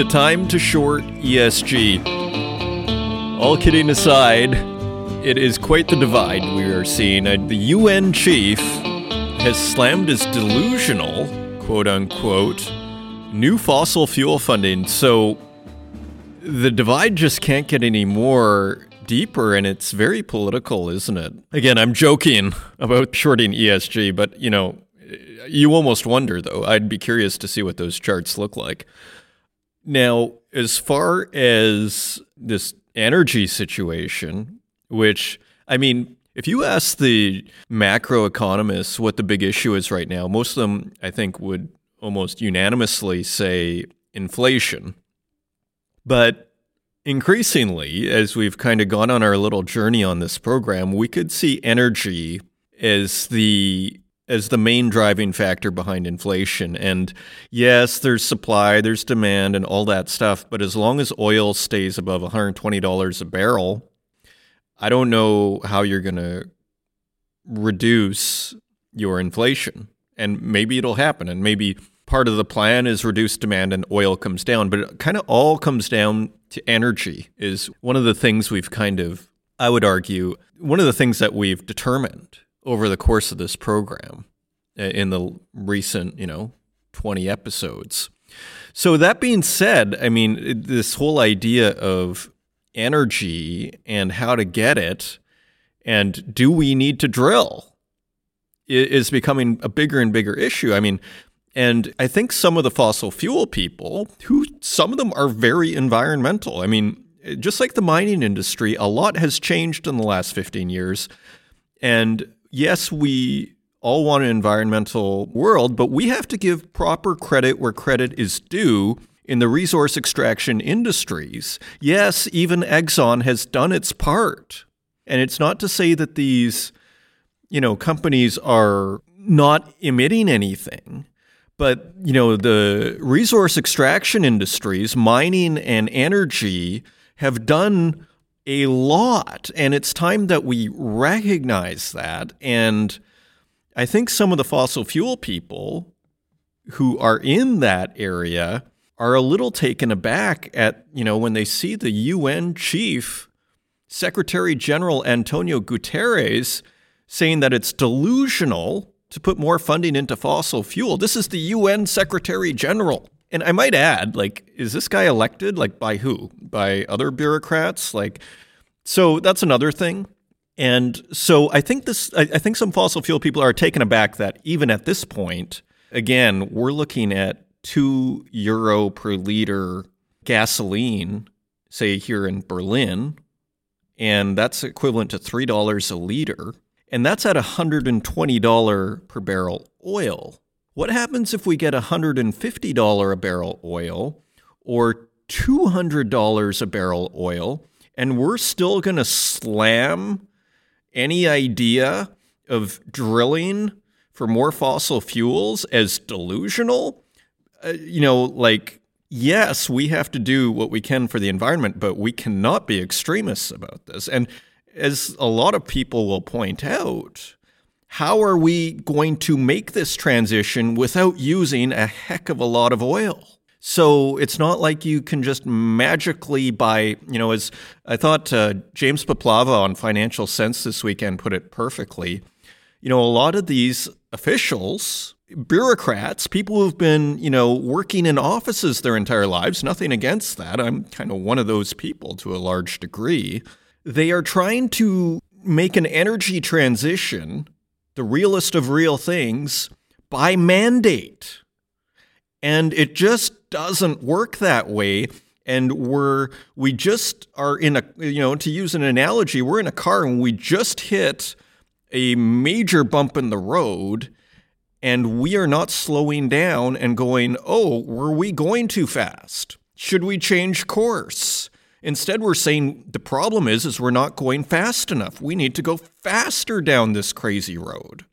It time to short ESG? All kidding aside, it is quite the divide we are seeing. Uh, the UN chief has slammed as delusional, quote unquote, new fossil fuel funding. So the divide just can't get any more deeper and it's very political, isn't it? Again, I'm joking about shorting ESG, but you know, you almost wonder though. I'd be curious to see what those charts look like. Now, as far as this energy situation, which I mean, if you ask the macroeconomists what the big issue is right now, most of them I think would almost unanimously say inflation. But increasingly, as we've kind of gone on our little journey on this program, we could see energy as the as the main driving factor behind inflation. And yes, there's supply, there's demand, and all that stuff. But as long as oil stays above $120 a barrel, I don't know how you're going to reduce your inflation. And maybe it'll happen. And maybe part of the plan is reduced demand and oil comes down. But it kind of all comes down to energy is one of the things we've kind of, I would argue, one of the things that we've determined over the course of this program uh, in the recent, you know, 20 episodes. So, that being said, I mean, this whole idea of energy and how to get it and do we need to drill is becoming a bigger and bigger issue. I mean, and I think some of the fossil fuel people, who some of them are very environmental. I mean, just like the mining industry, a lot has changed in the last 15 years. And yes, we all want an environmental world, but we have to give proper credit where credit is due in the resource extraction industries. Yes, even Exxon has done its part. And it's not to say that these, you know, companies are not emitting anything. But, you know, the resource extraction industries, mining and energy, have done a lot. And it's time that we recognize that. And I think some of the fossil fuel people who are in that area are a little taken aback at, you know, when they see the UN chief, Secretary General Antonio Guterres, saying that it's delusional to put more funding into fossil fuel. This is the UN Secretary General. And I might add, like, is this guy elected? Like, by who? By other bureaucrats? Like, so that's another thing. And so I think this, I, I think some fossil fuel people are taken aback that even at this point, again, we're looking at two euro per liter gasoline, say here in Berlin, and that's equivalent to $3 a liter and that's at $120 per barrel oil. What happens if we get $150 a barrel oil or $200 a barrel oil and we're still going to slam any idea of drilling for more fossil fuels as delusional? Uh, you know, like, yes, we have to do what we can for the environment, but we cannot be extremists about this. And as a lot of people will point out, how are we going to make this transition without using a heck of a lot of oil? So it's not like you can just magically buy, you know, as I thought uh, James Puplava on Financial Sense this weekend put it perfectly. You know, a lot of these officials, bureaucrats, people who've been, you know, working in offices their entire lives, nothing against that. I'm kind of one of those people to a large degree. They are trying to make an energy transition, the realest of real things, by mandate. And it just doesn't work that way. And we're, we just are in a, you know, to use an analogy, we're in a car and we just hit a major bump in the road and we are not slowing down and going, oh, were we going too fast? Should we change course? Instead, we're saying the problem is is we're not going fast enough. We need to go faster down this crazy road.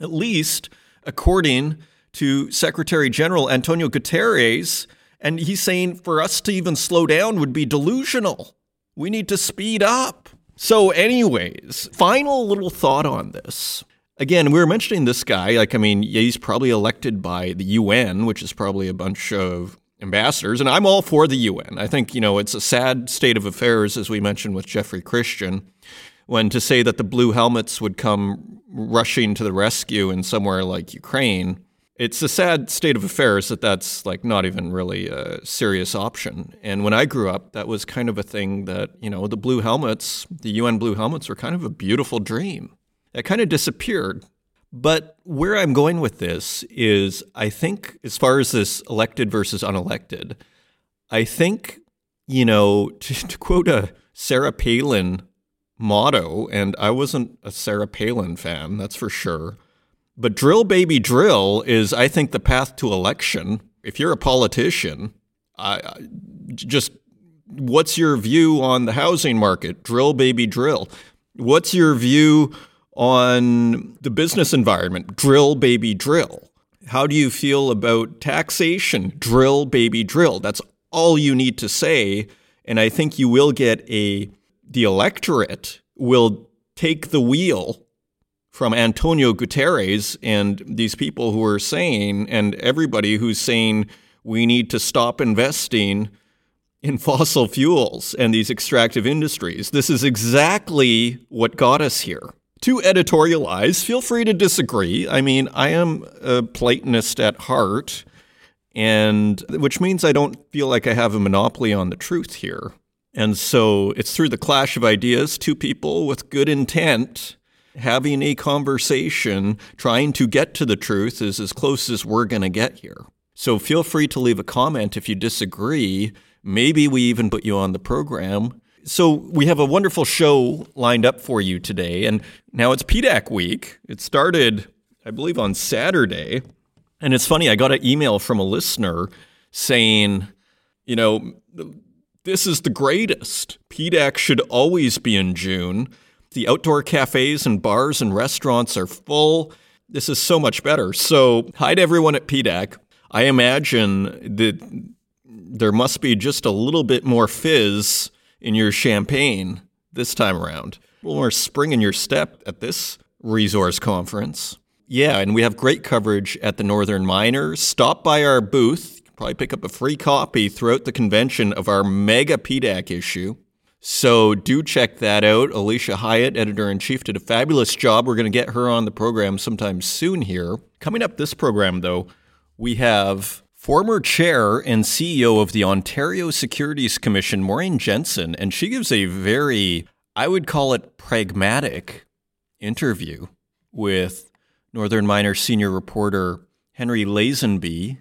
At least according to Secretary General Antonio Guterres, and he's saying for us to even slow down would be delusional. We need to speed up. So, anyways, final little thought on this. Again, we were mentioning this guy. Like, I mean, yeah, he's probably elected by the UN, which is probably a bunch of ambassadors, and I'm all for the UN. I think, you know, it's a sad state of affairs, as we mentioned with Jeffrey Christian, when to say that the blue helmets would come rushing to the rescue in somewhere like Ukraine it's a sad state of affairs that that's like not even really a serious option. And when I grew up, that was kind of a thing that, you know, the blue helmets, the UN blue helmets were kind of a beautiful dream. That kind of disappeared. But where I'm going with this is I think, as far as this elected versus unelected, I think, you know, to, to quote a Sarah Palin motto, and I wasn't a Sarah Palin fan, that's for sure but drill, baby, drill is, I think, the path to election. If you're a politician, I, just what's your view on the housing market? Drill, baby, drill. What's your view on the business environment? Drill, baby, drill. How do you feel about taxation? Drill, baby, drill. That's all you need to say. And I think you will get a, the electorate will take the wheel from Antonio Guterres and these people who are saying, and everybody who's saying we need to stop investing in fossil fuels and these extractive industries. This is exactly what got us here. To editorialize, feel free to disagree. I mean, I am a Platonist at heart, and which means I don't feel like I have a monopoly on the truth here. And so it's through the clash of ideas, two people with good intent having a conversation, trying to get to the truth is as close as we're going to get here. So feel free to leave a comment if you disagree. Maybe we even put you on the program. So we have a wonderful show lined up for you today. And now it's PDAC week. It started, I believe, on Saturday. And it's funny, I got an email from a listener saying, you know, this is the greatest. PDAC should always be in June. The outdoor cafes and bars and restaurants are full. This is so much better. So, hi to everyone at PDAC. I imagine that there must be just a little bit more fizz in your champagne this time around. A little more spring in your step at this resource conference. Yeah, and we have great coverage at the Northern Miner. Stop by our booth. Probably pick up a free copy throughout the convention of our mega PDAC issue. So do check that out. Alisha Hiyate, editor in chief, did a fabulous job. We're going to get her on the program sometime soon here. Coming up this program, though, we have former chair and CEO of the Ontario Securities Commission, Maureen Jensen, and she gives a very, I would call it pragmatic interview with Northern Miner senior reporter Henry Lazenby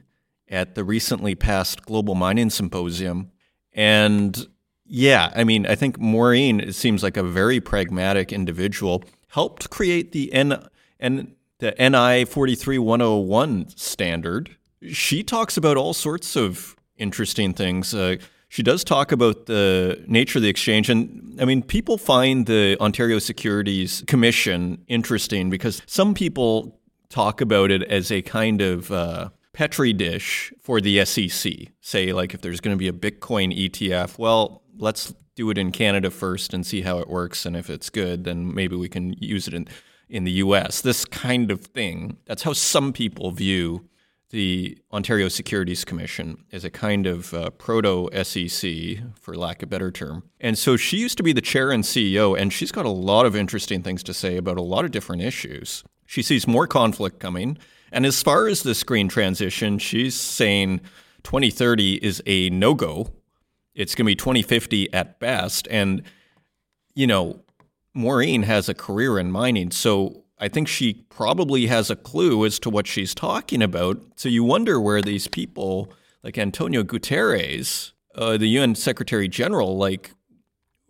at the recently passed Global Mining Symposium. And yeah, I mean, I think Maureen it seems like a very pragmatic individual. Helped create the N and the NI 43101 standard. She talks about all sorts of interesting things. Uh, she does talk about the nature of the exchange. And I mean, people find the Ontario Securities Commission interesting because some people talk about it as a kind of uh, petri dish for the SEC. Say, like, if there's going to be a Bitcoin ETF, well, let's do it in Canada first and see how it works. And if it's good, then maybe we can use it in, in the US. This kind of thing. That's how some people view the Ontario Securities Commission as a kind of uh, proto SEC, for lack of a better term. And so she used to be the chair and CEO, and she's got a lot of interesting things to say about a lot of different issues. She sees more conflict coming. And as far as the screen transition, she's saying 2030 is a no go it's going to be 2050 at best. And, you know, Maureen has a career in mining. So I think she probably has a clue as to what she's talking about. So you wonder where these people, like Antonio Guterres, uh, the UN Secretary General, like,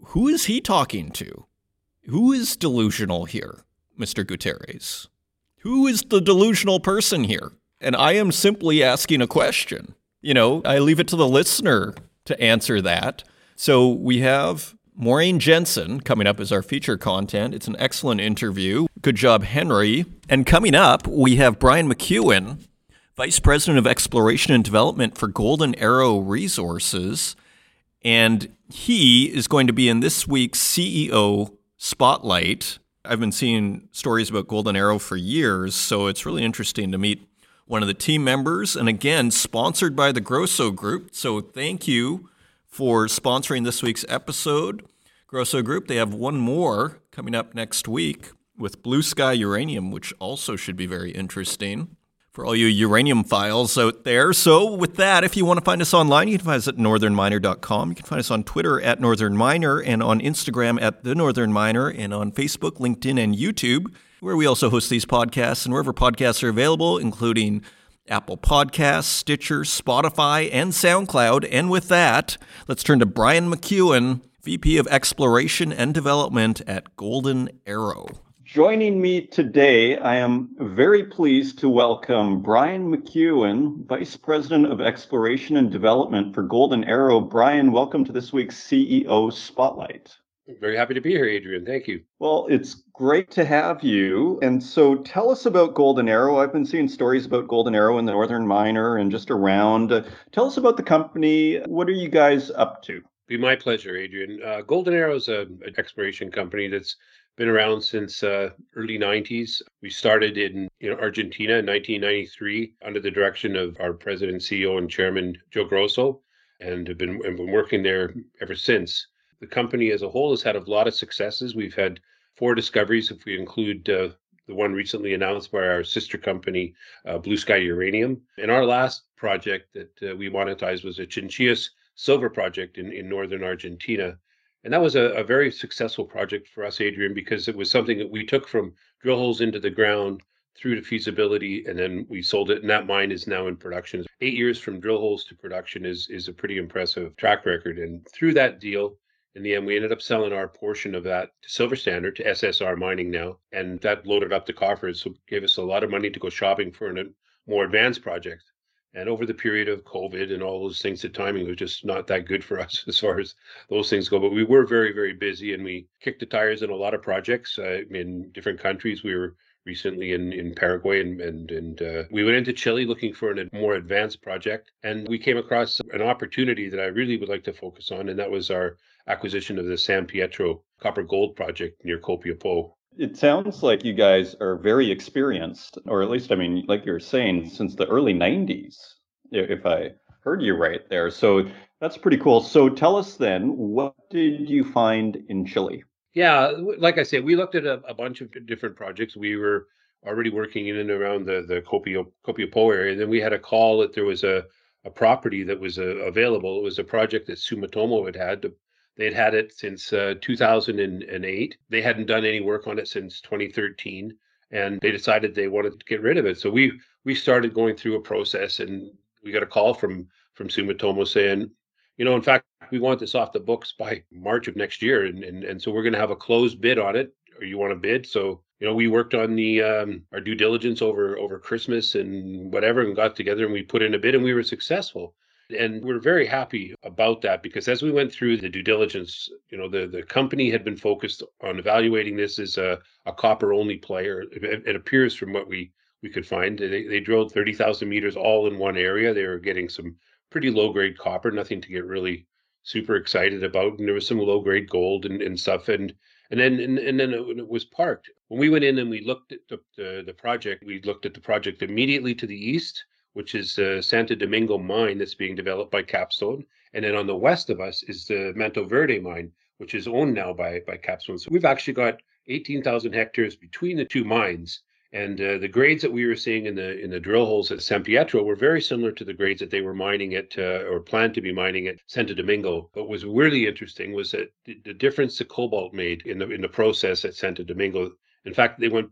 who is he talking to? Who is delusional here, Mr. Guterres? Who is the delusional person here? And I am simply asking a question. You know, I leave it to the listener to answer that. So we have Maureen Jensen coming up as our feature content. It's an excellent interview. Good job, Henry. And coming up, we have Brian McEwen, Vice President of Exploration and Development for Golden Arrow Resources. And he is going to be in this week's CEO Spotlight. I've been seeing stories about Golden Arrow for years, so it's really interesting to meet one of the team members, and again, sponsored by the Grosso Group. So thank you for sponsoring this week's episode. Grosso Group, they have one more coming up next week with Blue Sky Uranium, which also should be very interesting for all you uranium files out there. So, with that, if you want to find us online, you can find us at northernminer.com. You can find us on Twitter at Northern Miner and on Instagram at The Northern Miner and on Facebook, LinkedIn, and YouTube, where we also host these podcasts and wherever podcasts are available, including Apple Podcasts, Stitcher, Spotify, and SoundCloud. And with that, let's turn to Brian McEwen, VP of Exploration and Development at Golden Arrow. Joining me today, I am very pleased to welcome Brian McEwen, Vice President of Exploration and Development for Golden Arrow. Brian, welcome to this week's CEO Spotlight. Very happy to be here, Adrian. Thank you. Well, it's great to have you. And so tell us about Golden Arrow. I've been seeing stories about Golden Arrow in the Northern Miner and just around. Uh, tell us about the company. What are you guys up to? Be my pleasure, Adrian. Uh, Golden Arrow is an exploration company that's been around since uh, early 90s. We started in you know, Argentina in 1993 under the direction of our president, CEO, and chairman, Joe Grosso, and have been, have been working there ever since. The company as a whole has had a lot of successes. We've had four discoveries, if we include uh, the one recently announced by our sister company, uh, Blue Sky Uranium. And our last project that uh, we monetized was a Chinchillas silver project in, in northern Argentina. And that was a, a, very successful project for us, Adrian, because it was something that we took from drill holes into the ground through to feasibility, and then we sold it. And that mine is now in production. Eight years from drill holes to production is is a pretty impressive track record. And through that deal, in the end, we ended up selling our portion of that to Silver Standard to SSR Mining now, and that loaded up the coffers, so gave us a lot of money to go shopping for a more advanced project. And over the period of COVID and all those things, the timing was just not that good for us as far as those things go. But we were very, very busy and we kicked the tires in a lot of projects uh, in different countries. We were recently in, in Paraguay and and, and uh, we went into Chile looking for a more advanced project and we came across an opportunity that I really would like to focus on and that was our acquisition of the San Pietro copper gold project near Copiapó it sounds like you guys are very experienced, or at least, I mean, like you're saying, since the early 90s, if I heard you right there. So that's pretty cool. So tell us then, what did you find in Chile? Yeah, like I said, we looked at a, a bunch of different projects. We were already working in and around the the Copio, Copiapó area. And then we had a call that there was a, a property that was uh, available. It was a project that Sumitomo had had. They'd had it since uh, 2008. They hadn't done any work on it since 2013, and they decided they wanted to get rid of it. So we we started going through a process, and we got a call from from Sumitomo saying, you know, in fact, we want this off the books by March of next year, and and, and so we're going to have a closed bid on it. Or you want to bid? So you know, we worked on the um, our due diligence over over Christmas and whatever, and got together and we put in a bid, and we were successful. And we're very happy about that because as we went through the due diligence, you know, the, the company had been focused on evaluating this as a, a copper only player. It, it, appears from what we, we could find. They, they drilled 30,000 meters all in one area. They were getting some pretty low grade copper, nothing to get really super excited about. And there was some low grade gold and, and stuff. And and then and, and then it, it, was parked. When we went in and we looked at the, the, the project, we looked at the project immediately to the east which is the Santo Domingo mine that's being developed by Capstone. And then on the west of us is the Manto Verde mine, which is owned now by, by Capstone. So we've actually got 18,000 hectares between the two mines. And uh, the grades that we were seeing in the in the drill holes at San Pietro were very similar to the grades that they were mining at uh, or planned to be mining at Santo Domingo. What was really interesting was that the, difference the cobalt made in the in the process at Santo Domingo. In fact, they went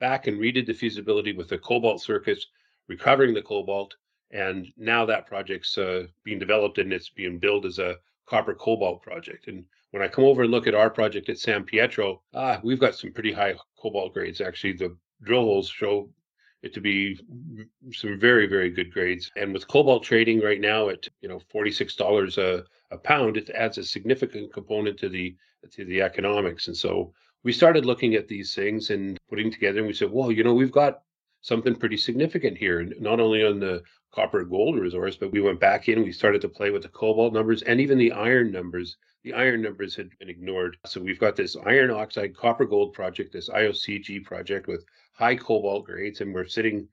back and redid the feasibility with the cobalt circuits recovering the cobalt. And now that project's uh, being developed and it's being built as a copper cobalt project. And when I come over and look at our project at San Pietro, ah, we've got some pretty high cobalt grades. Actually, the drill holes show it to be some very, very good grades. And with cobalt trading right now at you know forty six dollars a a pound, it adds a significant component to the to the economics. And so we started looking at these things and putting together, and we said, well, you know, we've got something pretty significant here, not only on the copper gold resource, but we went back in, we started to play with the cobalt numbers and even the iron numbers. The iron numbers had been ignored. So we've got this iron oxide copper gold project, this IOCG project with high cobalt grades, and we're sitting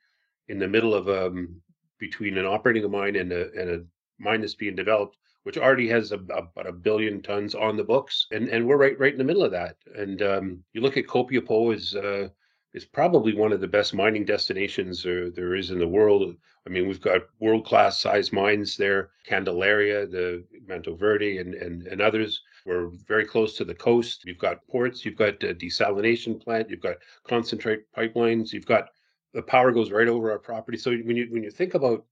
in the middle of um, between an operating mine and a, and a mine that's being developed, which already has a, about a billion tons on the books, and and we're right right in the middle of that. And um, you look at Copiapo is uh, is probably one of the best mining destinations there, there is in the world. I mean, we've got world class size mines there, Candelaria, the Mantoverde, and, and and others. We're very close to the coast. You've got ports, you've got a desalination plant, you've got concentrate pipelines, you've got the power goes right over our property. So when you when you think about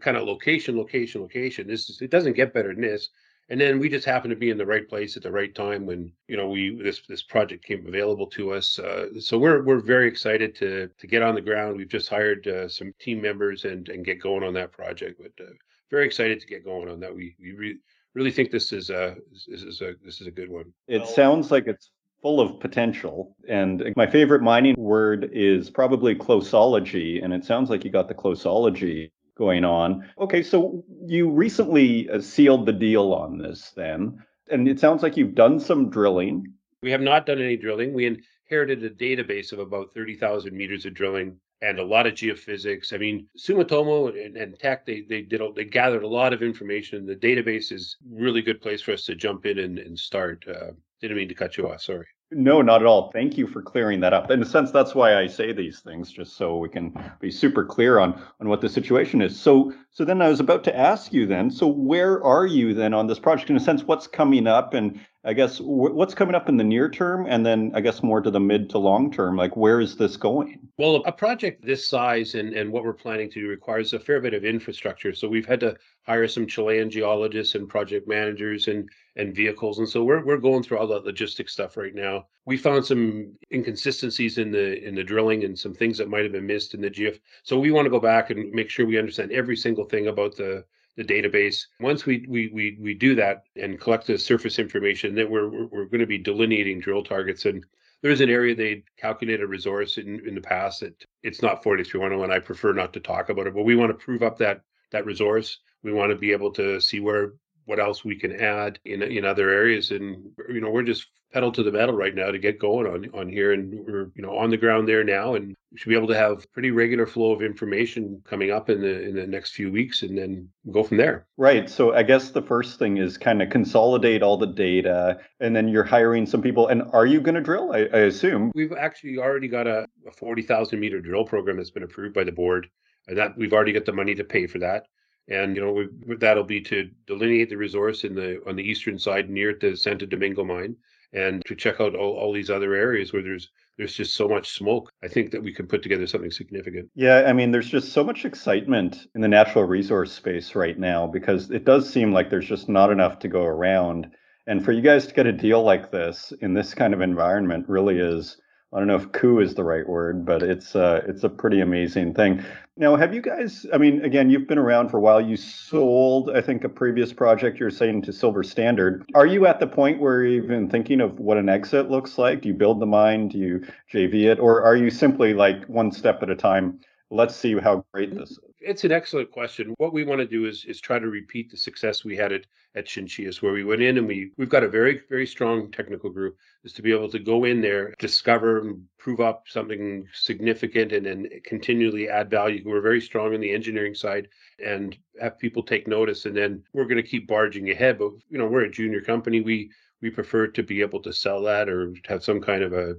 kind of location, location, location, this is, it doesn't get better than this. And then we just happened to be in the right place at the right time when you know we this this project came available to us. Uh, so we're we're very excited to to get on the ground. We've just hired uh, some team members and and get going on that project. But uh, very excited to get going on that. We we re- really think this is a this is a this is a good one. It sounds like it's full of potential. And my favorite mining word is probably closology. And it sounds like you got the closology going on. Okay, so you recently uh, sealed the deal on this then. And it sounds like you've done some drilling. We have not done any drilling. We inherited a database of about 30,000 meters of drilling and a lot of geophysics. I mean, Sumitomo and, and Teck, they they did they gathered a lot of information. The database is really good place for us to jump in and, and start. Uh, didn't mean to cut you off. Sorry. No, not at all. Thank you for clearing that up. In a sense, that's why I say these things, just so we can be super clear on on what the situation is. So, so then I was about to ask you then. So, where are you then on this project? In a sense, what's coming up, and I guess what's coming up in the near term, and then I guess more to the mid to long term. Like, where is this going? Well, a project this size and and what we're planning to do requires a fair bit of infrastructure. So we've had to hire some Chilean geologists and project managers and and vehicles. And so we're we're going through all that logistic stuff right now. We found some inconsistencies in the in the drilling and some things that might have been missed in the GF. So we want to go back and make sure we understand every single thing about the the database. Once we we we, we do that and collect the surface information, then we're we're, going to be delineating drill targets and there's an area they calculated a resource in, in the past that it's not 43101. I prefer not to talk about it, but we want to prove up that that resource. We want to be able to see where what else we can add in in other areas and uh, you know we're just pedal to the metal right now to get going on on here and we're you know on the ground there now and we should be able to have pretty regular flow of information coming up in the in the next few weeks and then go from there. Right so i guess the first thing is kind of consolidate all the data and then you're hiring some people and are you going to drill? I, I, assume. We've actually already got a, a 40000 meter drill program that's been approved by the board and that we've already got the money to pay for that and you know we, that'll be to delineate the resource in the on the eastern side near the Santo Domingo mine, and to check out all, all these other areas where there's there's just so much smoke. I think that we can put together something significant. Yeah, I mean, there's just so much excitement in the natural resource space right now because it does seem like there's just not enough to go around. And for you guys to get a deal like this in this kind of environment really is I don't know if coup is the right word, but it's uh, it's a pretty amazing thing. Now, have you guys? I mean, again, you've been around for a while. You sold, I think, a previous project you're saying to Silver Standard. Are you at the point where you're even thinking of what an exit looks like? Do you build the mine? Do you JV it, or are you simply like one step at a time? Let's see how great this is. It's an excellent question. What we want to do is is try to repeat the success we had at at Chinchillas, where we went in and we we've got a very very strong technical group. Is to be able to go in there, discover and prove up something significant, and then continually add value. We're very strong on the engineering side and have people take notice, and then we're going to keep barging ahead. But you know, we're a junior company. We we prefer to be able to sell that or have some kind of a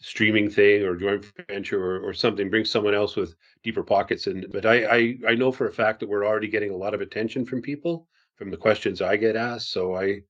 streaming thing or joint venture or, or something bring someone else with deeper pockets. And but I, I i know for a fact that we're already getting a lot of attention from people from the questions i get asked. So i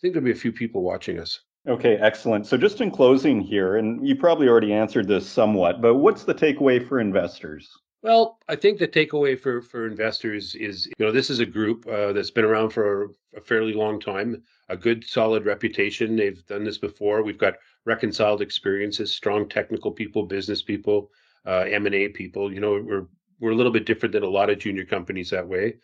think there'll be a few people watching us. Okay excellent. So just in closing here and you probably already answered this somewhat but what's the takeaway for investors? Well, I think the takeaway for for investors is, you know, this is a group uh, that's been around for a fairly long time, a good solid reputation. They've done this before. We've got reconciled experiences, strong technical people, business people, uh, M and A people. You know, we're we're a little bit different than a lot of junior companies that way.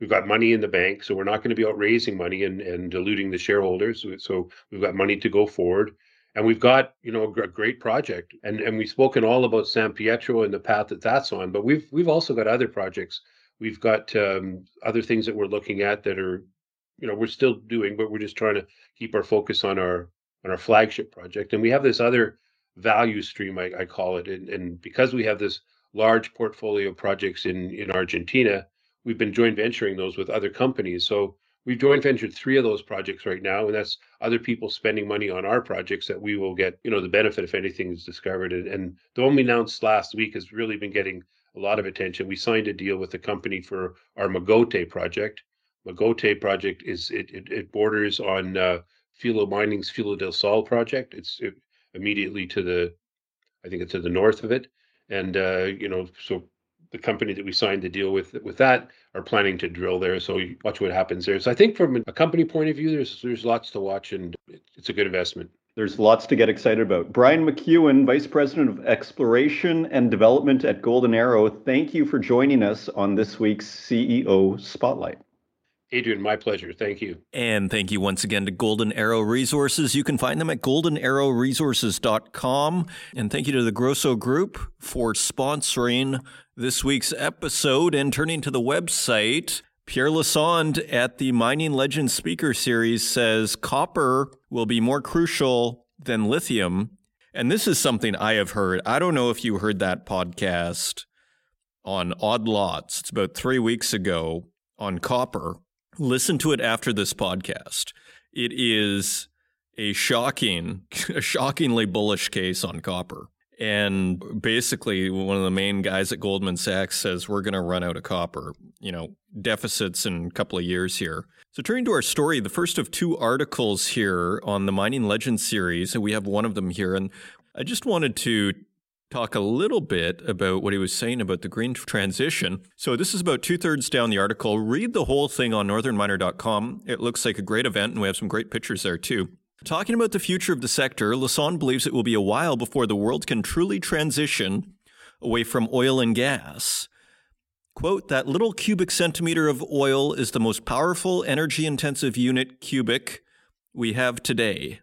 We've got money in the bank, so we're not going to be out raising money and, and diluting the shareholders. So we've got money to go forward, and we've got you know a great project. And and we've spoken all about San Pietro and the path that that's on, but we've we've also got other projects. We've got um, other things that we're looking at that are, you know, we're still doing, but we're just trying to keep our focus on our on our flagship project. And we have this other value stream, I, I call it. And, and because we have this large portfolio of projects in in Argentina, we've been joint venturing those with other companies. So we've joint ventured three of those projects right now, and that's other people spending money on our projects that we will get, you know, the benefit if anything is discovered. And, and the one we announced last week has really been getting a lot of attention. We signed a deal with a company for our Magote project. Magote project is it it, it borders on uh, Filo Mining's Filo del Sol project. It's it, immediately to the, I think it's to the north of it, and uh, you know so the company that we signed the deal with with that are planning to drill there. So watch what happens there. So I think from a company point of view, there's there's lots to watch, and it's a good investment. There's lots to get excited about. Brian McEwen, Vice President of Exploration and Development at Golden Arrow, thank you for joining us on this week's CEO Spotlight. Adrian, my pleasure. Thank you. And thank you once again to Golden Arrow Resources. You can find them at goldenarrowresources.com. And thank you to the Grosso Group for sponsoring this week's episode. And turning to the website, Pierre Lassonde at the Mining Legends Speaker Series says copper will be more crucial than lithium. And this is something I have heard. I don't know if you heard that podcast on Odd Lots. It's about three weeks ago on copper listen to it after this podcast. It is a shocking, a shockingly bullish case on copper. And basically, one of the main guys at Goldman Sachs says we're going to run out of copper, you know, deficits in a couple of years here. So, turning to our story, the first of two articles here on the Mining Legends series, and we have one of them here. And I just wanted to talk a little bit about what he was saying about the green transition. So, this is about two thirds down the article. Read the whole thing on northernminer.com. It looks like a great event, and we have some great pictures there too. Talking about the future of the sector, Lassonde believes it will be a while before the world can truly transition away from oil and gas. Quote, that little cubic centimeter of oil is the most powerful energy intensive unit cubic we have today.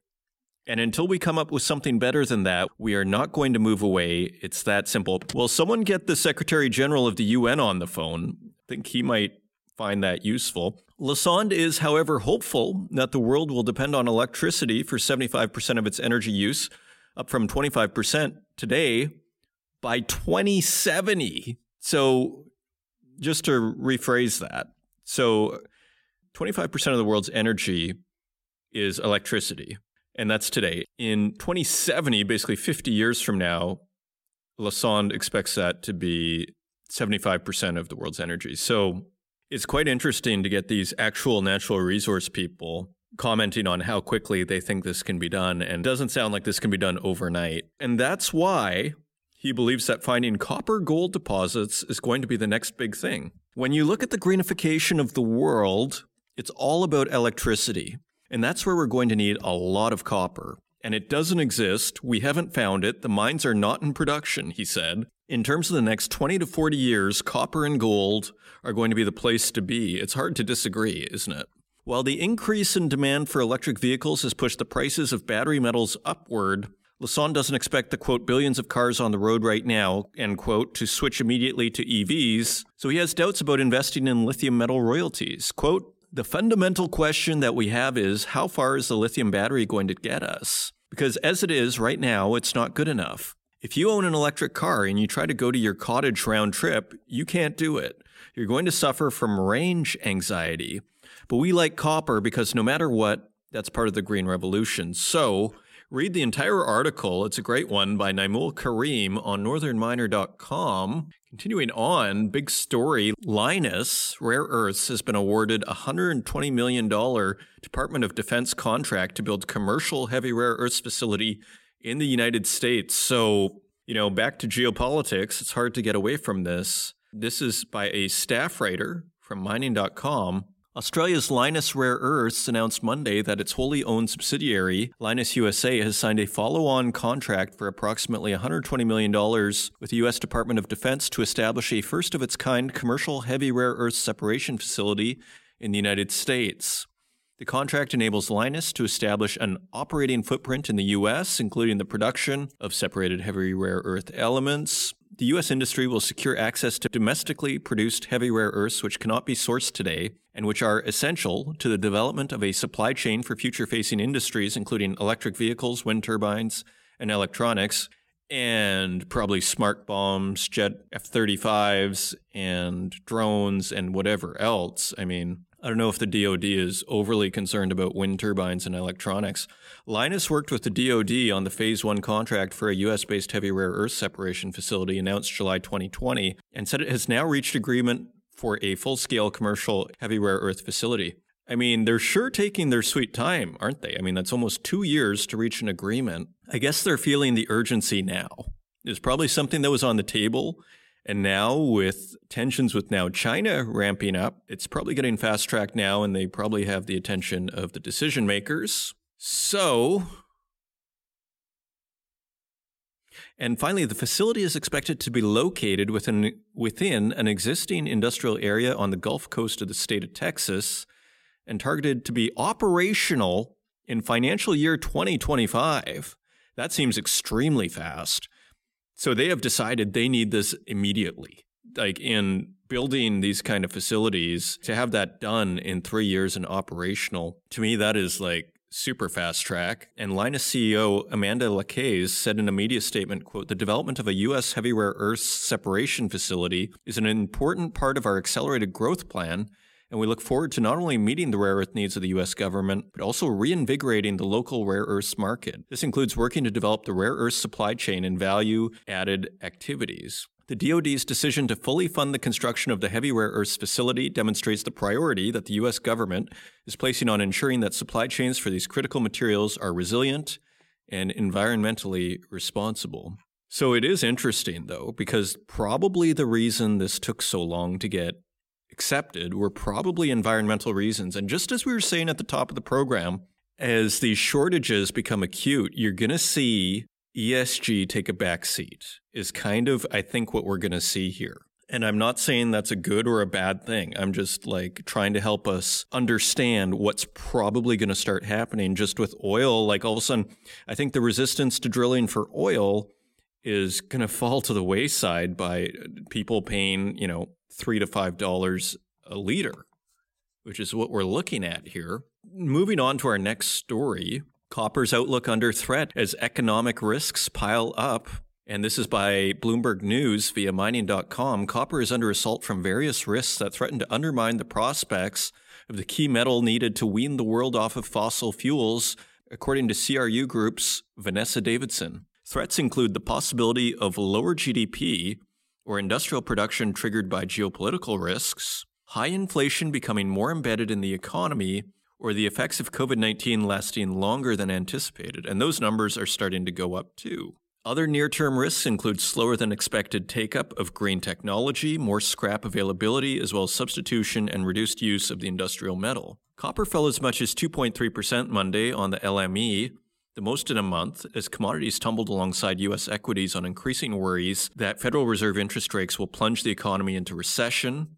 And until we come up with something better than that, we are not going to move away. It's that simple. Will someone get the Secretary General of the UN on the phone? I think he might find that useful. Lassonde is, however, hopeful that the world will depend on electricity for 75% of its energy use, up from 25% today by 2070. So, just to rephrase that, so 25% of the world's energy is electricity and that's today. In 2070, basically 50 years from now, Lassonde expects that to be 75% of the world's energy. So it's quite interesting to get these actual natural resource people commenting on how quickly they think this can be done and doesn't sound like this can be done overnight. And that's why he believes that finding copper gold deposits is going to be the next big thing. When you look at the greenification of the world, it's all about electricity. And that's where we're going to need a lot of copper. And it doesn't exist. We haven't found it. The mines are not in production, he said. In terms of the next 20 to 40 years, copper and gold are going to be the place to be. It's hard to disagree, isn't it? While the increase in demand for electric vehicles has pushed the prices of battery metals upward, Lassonde doesn't expect the quote billions of cars on the road right now, end quote, to switch immediately to EVs, so he has doubts about investing in lithium metal royalties. Quote, the fundamental question that we have is how far is the lithium battery going to get us? Because as it is right now, it's not good enough. If you own an electric car and you try to go to your cottage round trip, you can't do it. You're going to suffer from range anxiety. But we like copper because no matter what, that's part of the green revolution. So Read the entire article. It's a great one by Naimul Karim on northernminer.com. Continuing on, big story Lynas Rare Earths has been awarded a $120 million Department of Defense contract to build commercial heavy rare earths facility in the United States. So, you know, back to geopolitics, it's hard to get away from this. This is by a staff writer from mining.com. Australia's Lynas Rare Earths announced Monday that its wholly owned subsidiary, Lynas USA, has signed a follow on contract for approximately $120 million with the U.S. Department of Defense to establish a first of its kind commercial heavy rare earth separation facility in the United States. The contract enables Lynas to establish an operating footprint in the U.S., including the production of separated heavy rare earth elements. The U.S. industry will secure access to domestically produced heavy rare earths which cannot be sourced today and which are essential to the development of a supply chain for future facing industries, including electric vehicles, wind turbines, and electronics. and probably smart bombs, jet F 35s, and drones, and whatever else. I mean, I don't know if the DoD is overly concerned about wind turbines and electronics. Lynas worked with the DoD on the Phase 1 contract for a US based heavy rare earth separation facility announced July 2020 and said it has now reached agreement for a full scale commercial heavy rare earth facility. I mean, they're sure taking their sweet time, aren't they? I mean, that's almost two years to reach an agreement. I guess they're feeling the urgency now. There's probably something that was on the table and now with tensions with now China ramping up, it's probably getting fast tracked now and they probably have the attention of the decision makers. So, and finally, the facility is expected to be located within, within an existing industrial area on the Gulf Coast of the state of Texas and targeted to be operational in financial year 2025. That seems extremely fast. So they have decided they need this immediately. Like in building these kind of facilities, to have that done in three years and operational, to me, that is like super fast track. And Lynas CEO Amanda Lacaze said in a media statement, quote, the development of a U.S. heavy rare earths separation facility is an important part of our accelerated growth plan and we look forward to not only meeting the rare earth needs of the U.S. government, but also reinvigorating the local rare earths market. This includes working to develop the rare earth supply chain and value added activities. The DoD's decision to fully fund the construction of the heavy rare earths facility demonstrates the priority that the U.S. government is placing on ensuring that supply chains for these critical materials are resilient and environmentally responsible. So it is interesting, though, because probably the reason this took so long to get accepted were probably environmental reasons. And just as we were saying at the top of the program, as these shortages become acute, you're going to see ESG take a back seat, is kind of, I think, what we're going to see here. And I'm not saying that's a good or a bad thing. I'm just like trying to help us understand what's probably going to start happening just with oil. Like all of a sudden, I think the resistance to drilling for oil is going to fall to the wayside by people paying, you know, three to five dollars a liter, which is what we're looking at here. Moving on to our next story copper's outlook under threat as economic risks pile up. And this is by Bloomberg News via mining.com. Copper is under assault from various risks that threaten to undermine the prospects of the key metal needed to wean the world off of fossil fuels, according to CRU Group's Vanessa Davidson. Threats include the possibility of lower GDP or industrial production triggered by geopolitical risks, high inflation becoming more embedded in the economy, or the effects of COVID 19 lasting longer than anticipated. And those numbers are starting to go up too. Other near term risks include slower than expected take up of green technology, more scrap availability, as well as substitution and reduced use of the industrial metal. Copper fell as much as 2.3% Monday on the LME, the most in a month, as commodities tumbled alongside U.S. equities on increasing worries that Federal Reserve interest rates will plunge the economy into recession.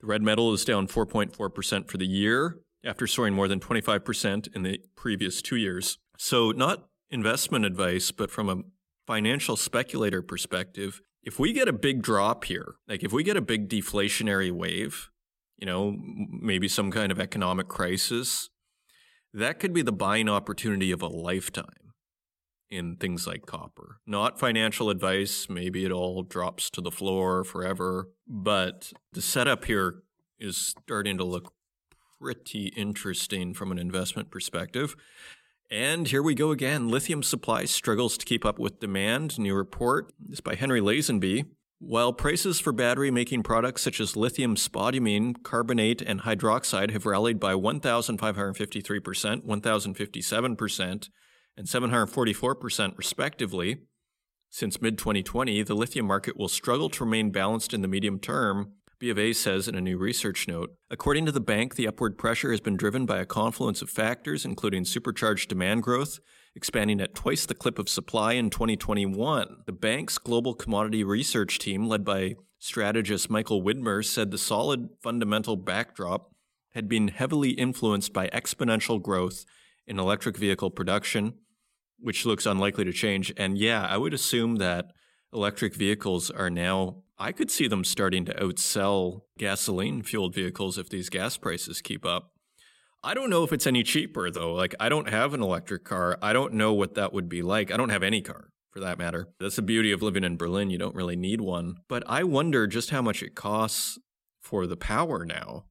The red metal is down 4.4% for the year after soaring more than 25% in the previous two years. So, not investment advice, but from a financial speculator perspective, if we get a big drop here, like if we get a big deflationary wave, you know, maybe some kind of economic crisis, that could be the buying opportunity of a lifetime in things like copper. Not financial advice, maybe it all drops to the floor forever, but the setup here is starting to look pretty interesting from an investment perspective. And here we go again. Lithium supply struggles to keep up with demand. New report is by Henry Lazenby. While prices for battery making products such as lithium spodumene, carbonate, and hydroxide have rallied by 1,553%, 1,057%, and 744% respectively, since mid 2020, the lithium market will struggle to remain balanced in the medium term B of A says in a new research note. According to the bank, the upward pressure has been driven by a confluence of factors, including supercharged demand growth, expanding at twice the clip of supply in 2021. The bank's global commodity research team, led by strategist Michael Widmer, said the solid fundamental backdrop had been heavily influenced by exponential growth in electric vehicle production, which looks unlikely to change. And yeah, I would assume that electric vehicles are now I could see them starting to outsell gasoline fueled vehicles if these gas prices keep up. I don't know if it's any cheaper though. Like I don't have an electric car. I don't know what that would be like. I don't have any car for that matter. That's the beauty of living in Berlin. You don't really need one. But I wonder just how much it costs for the power now.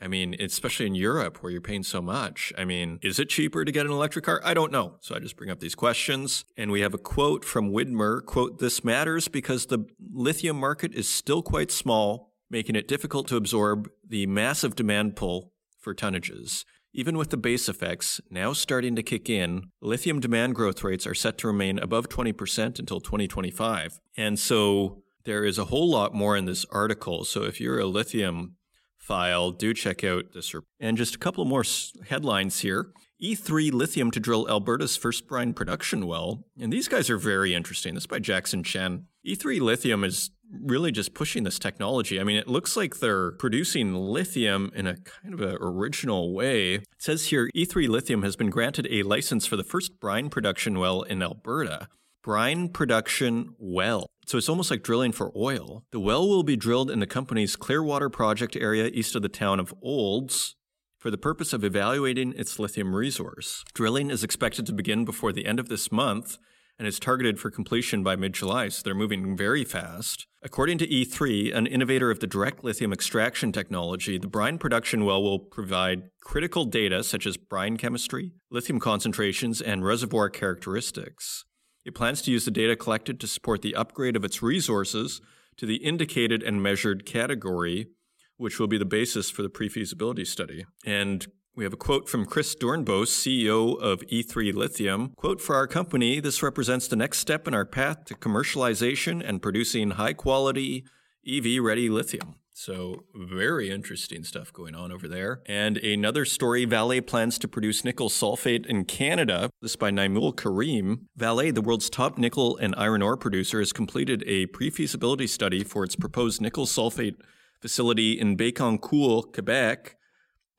I mean, especially in Europe where you're paying so much. I mean, is it cheaper to get an electric car? I don't know. So I just bring up these questions. And we have a quote from Widmer, quote, this matters because the lithium market is still quite small, making it difficult to absorb the massive demand pull for tonnages. Even with the base effects now starting to kick in, lithium demand growth rates are set to remain above 20% until 2025. And so there is a whole lot more in this article. So if you're a lithium file, do check out this. And just a couple more headlines here. E3 Lithium to drill Alberta's first brine production well. And these guys are very interesting. This is by Jackson Chen. E3 Lithium is really just pushing this technology. I mean, it looks like they're producing lithium in a kind of an original way. It says here E3 Lithium has been granted a license for the first brine production well in Alberta. Brine production well. So it's almost like drilling for oil. The well will be drilled in the company's Clearwater project area east of the town of Olds for the purpose of evaluating its lithium resource. Drilling is expected to begin before the end of this month and is targeted for completion by mid July, so they're moving very fast. According to E3, an innovator of the direct lithium extraction technology, the brine production well will provide critical data such as brine chemistry, lithium concentrations, and reservoir characteristics. It plans to use the data collected to support the upgrade of its resources to the indicated and measured category, which will be the basis for the pre feasibility study. And we have a quote from Chris Doornbos, CEO of E3 Lithium. Quote, for our company, this represents the next step in our path to commercialization and producing high quality EV ready lithium. So, very interesting stuff going on over there. And another story Vale plans to produce nickel sulfate in Canada. This by Naimul Karim. Vale, the world's top nickel and iron ore producer, has completed a pre feasibility study for its proposed nickel sulfate facility in Bécancour, Quebec.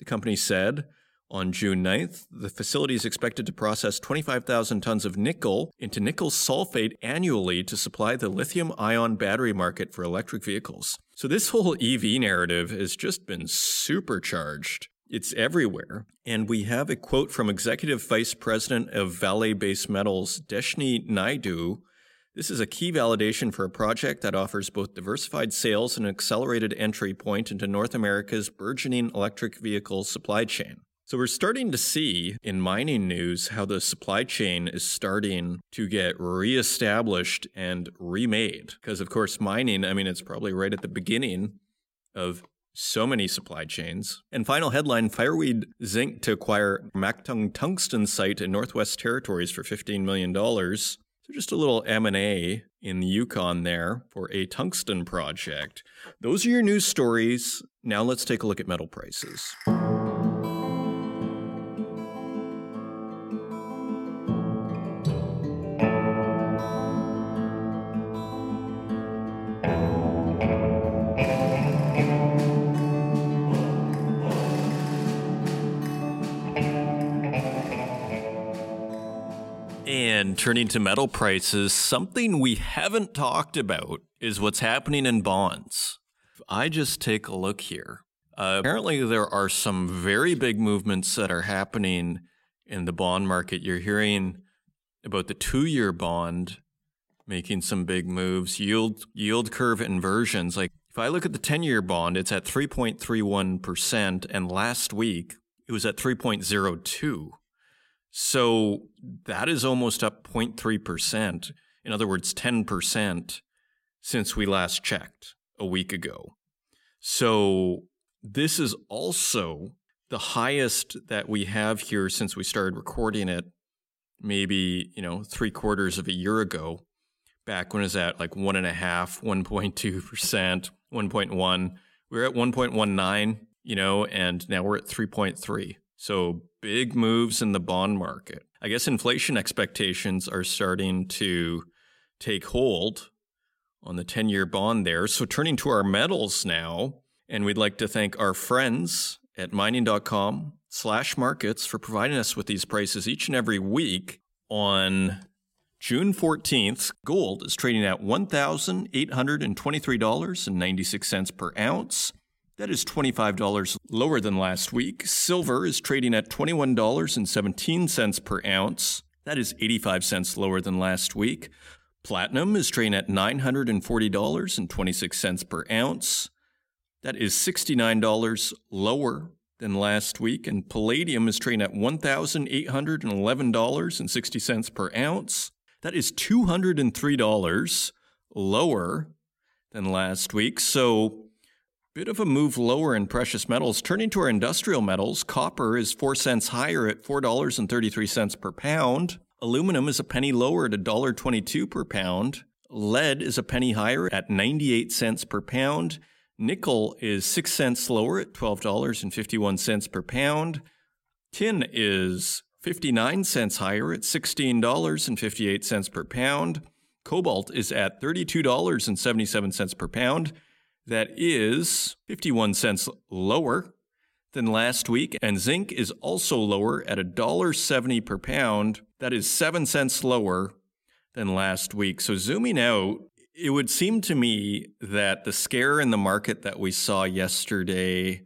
The company said on June 9th, the facility is expected to process 25,000 tons of nickel into nickel sulfate annually to supply the lithium ion battery market for electric vehicles. So this whole EV narrative has just been supercharged. It's everywhere. And we have a quote from Executive Vice President of Vale Base Metals, Deshni Naidu. This is a key validation for a project that offers both diversified sales and an accelerated entry point into North America's burgeoning electric vehicle supply chain. So we're starting to see in mining news how the supply chain is starting to get reestablished and remade. Because of course, mining, I mean, it's probably right at the beginning of so many supply chains. And final headline, Fireweed Zinc to acquire Mactung Tungsten site in Northwest Territories for $15 million. So just a little M&A in the Yukon there for a tungsten project. Those are your news stories. Now let's take a look at metal prices. And turning to metal prices, something we haven't talked about is what's happening in bonds. If I just take a look here, uh, apparently there are some very big movements that are happening in the bond market. You're hearing about the two-year bond making some big moves, yield yield curve inversions. Like if I look at the 10-year bond, it's at 3.31% and last week it was at 3.02. So that is almost up 0.3%. In other words, 10% since we last checked a week ago. So this is also the highest that we have here since we started recording it, maybe, you know, three quarters of a year ago, back when it was at like one and a half, 1.2%, 1.1. We we're at 1.19, you know, and now we're at 3.3. So big moves in the bond market. I guess inflation expectations are starting to take hold on the 10 year bond there. So turning to our metals now, and we'd like to thank our friends at mining.com slash markets for providing us with these prices each and every week on June 14th, gold is trading at $1,823.96 per ounce. That is $25 lower than last week. Silver is trading at $21.17 per ounce. That is 85 cents lower than last week. Platinum is trading at $940.26 per ounce. That is $69 lower than last week. And palladium is trading at $1,811.60 per ounce. That is $203 lower than last week. So, bit of a move lower in precious metals. Turning to our industrial metals, copper is 4 cents higher at $4.33 per pound. Aluminum is a penny lower at $1.22 per pound. Lead is a penny higher at 98 cents per pound. Nickel is 6 cents lower at $12.51 per pound. Tin is 59 cents higher at $16.58 per pound. Cobalt is at $32.77 per pound. That is 51 cents lower than last week. And zinc is also lower at $1.70 per pound. That is 7 cents lower than last week. So zooming out, it would seem to me that the scare in the market that we saw yesterday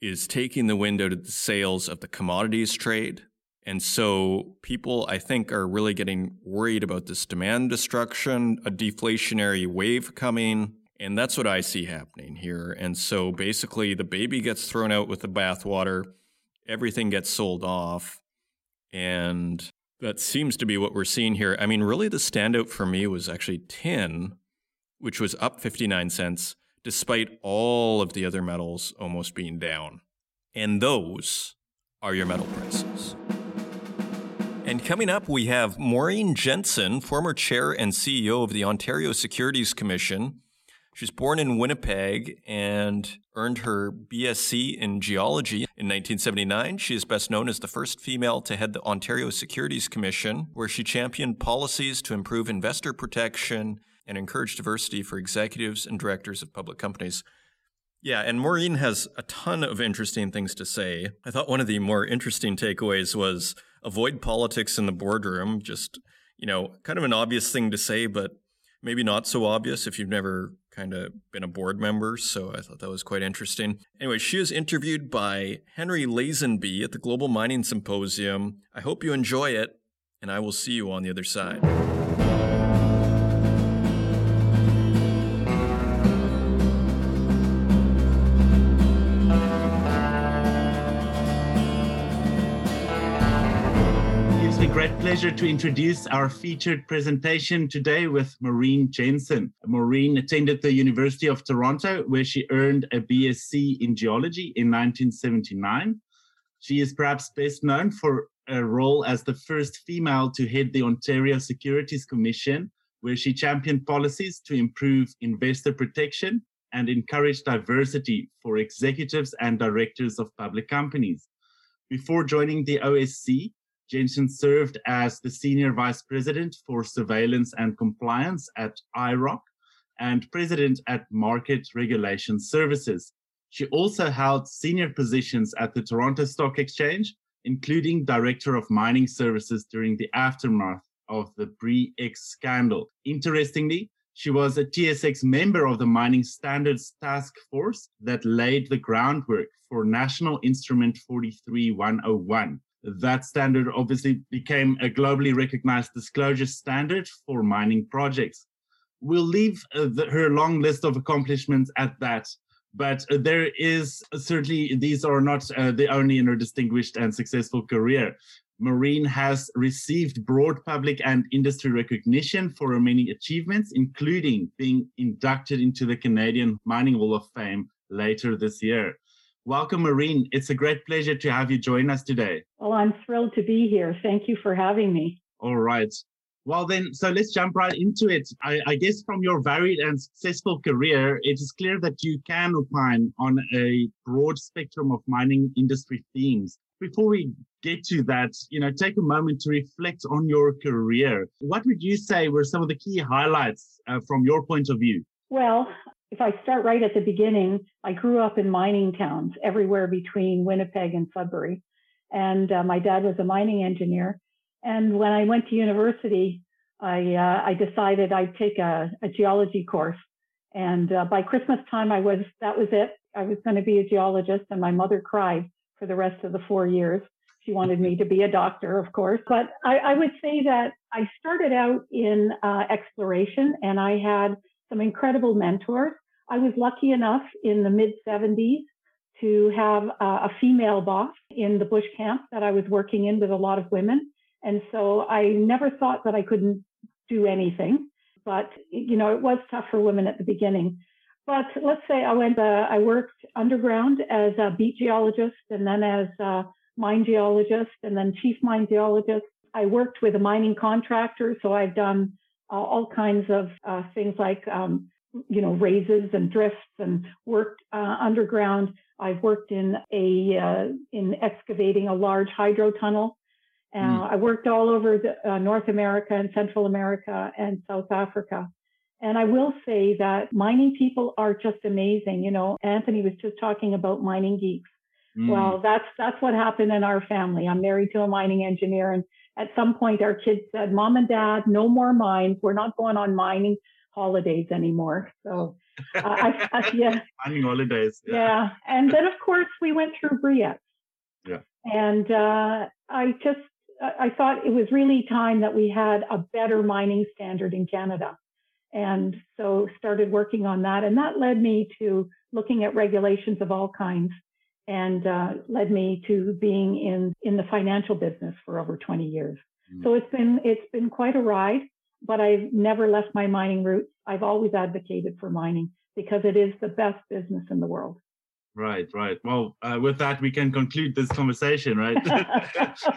is taking the wind out of the sails of the commodities trade. And so people, I think, are really getting worried about this demand destruction, a deflationary wave coming. And that's what I see happening here. And so basically, the baby gets thrown out with the bathwater, everything gets sold off. And that seems to be what we're seeing here. I mean, really, the standout for me was actually tin, which was up 59 cents, despite all of the other metals almost being down. And those are your metal prices. And coming up, we have Maureen Jensen, former chair and CEO of the Ontario Securities Commission. She was born in Winnipeg and earned her BSc in geology in 1979. She is best known as the first female to head the Ontario Securities Commission, where she championed policies to improve investor protection and encourage diversity for executives and directors of public companies. Yeah, and Maureen has a ton of interesting things to say. I thought one of the more interesting takeaways was avoid politics in the boardroom. Just, you know, kind of an obvious thing to say, but maybe not so obvious if you've never kind of been a board member. So I thought that was quite interesting. Anyway, she was interviewed by Henry Lazenby at the Global Mining Symposium. I hope you enjoy it, and I will see you on the other side. Great pleasure to introduce our featured presentation today with Maureen Jensen. Maureen attended the University of Toronto, where she earned a BSc in geology in 1979. She is perhaps best known for a role as the first female to head the Ontario Securities Commission, where she championed policies to improve investor protection and encourage diversity for executives and directors of public companies. Before joining the OSC, Jensen served as the Senior Vice President for Surveillance and Compliance at IIROC and President at Market Regulation Services. She also held senior positions at the Toronto Stock Exchange, including Director of Mining Services during the aftermath of the Bre-X scandal. Interestingly, she was a TSX member of the Mining Standards Task Force that laid the groundwork for National Instrument 43101, that standard obviously became a globally recognized disclosure standard for mining projects. We'll leave uh, the, her long list of accomplishments at that. But uh, there is uh, certainly, these are not uh, the only in her distinguished and successful career. Maureen has received broad public and industry recognition for her many achievements, including being inducted into the Canadian Mining Hall of Fame later this year. Welcome, Maureen. It's a great pleasure to have you join us today. Well, I'm thrilled to be here. Thank you for having me. All right. Well, then, so let's jump right into it. I, I, guess from your varied and successful career, it is clear that you can opine on a broad spectrum of mining industry themes. Before we get to that, you know, take a moment to reflect on your career. What would you say were some of the key highlights uh, from your point of view? Well, if I start right at the beginning, I grew up in mining towns everywhere between Winnipeg and Sudbury. And uh, my dad was a mining engineer. And when I went to university, I, uh, I decided I'd take a, a geology course. And uh, by Christmas time, I was, that was it. I was going to be a geologist and my mother cried for the rest of the four years. She wanted me to be a doctor, of course. But I, I would say that I started out in uh, exploration and I had some incredible mentors. I was lucky enough in the mid 70s to have a female boss in the bush camp that I was working in with a lot of women. And so I never thought that I couldn't do anything. But, you know, it was tough for women at the beginning. But let's say I went, uh, I worked underground as a beat geologist and then as a mine geologist and then chief mine geologist. I worked with a mining contractor. So I've done uh, all kinds of uh, things like, um, you know, raises and drifts and worked uh, underground. I've worked in a, uh, in excavating a large hydro tunnel. Mm. I worked all over the, uh, North America and Central America and South Africa. And I will say that mining people are just amazing. You know, Anthony was just talking about mining geeks. Mm. Well, that's that's what happened in our family. I'm married to a mining engineer, and at some point, our kids said, "Mom and Dad, no more mines. We're not going on mining holidays anymore." So, uh, I, I, yeah, mining holidays. Yeah. yeah. and then of course we went through Bre-X. Yeah, and uh, I just I thought it was really time that we had a better mining standard in Canada. And so started working on that. And that led me to looking at regulations of all kinds and uh, led me to being in, in the financial business for over 20 years. Mm. So it's been, it's been quite a ride, but I've never left my mining roots. I've always advocated for mining because it is the best business in the world. Right, right. Well, uh, with that, we can conclude this conversation, right?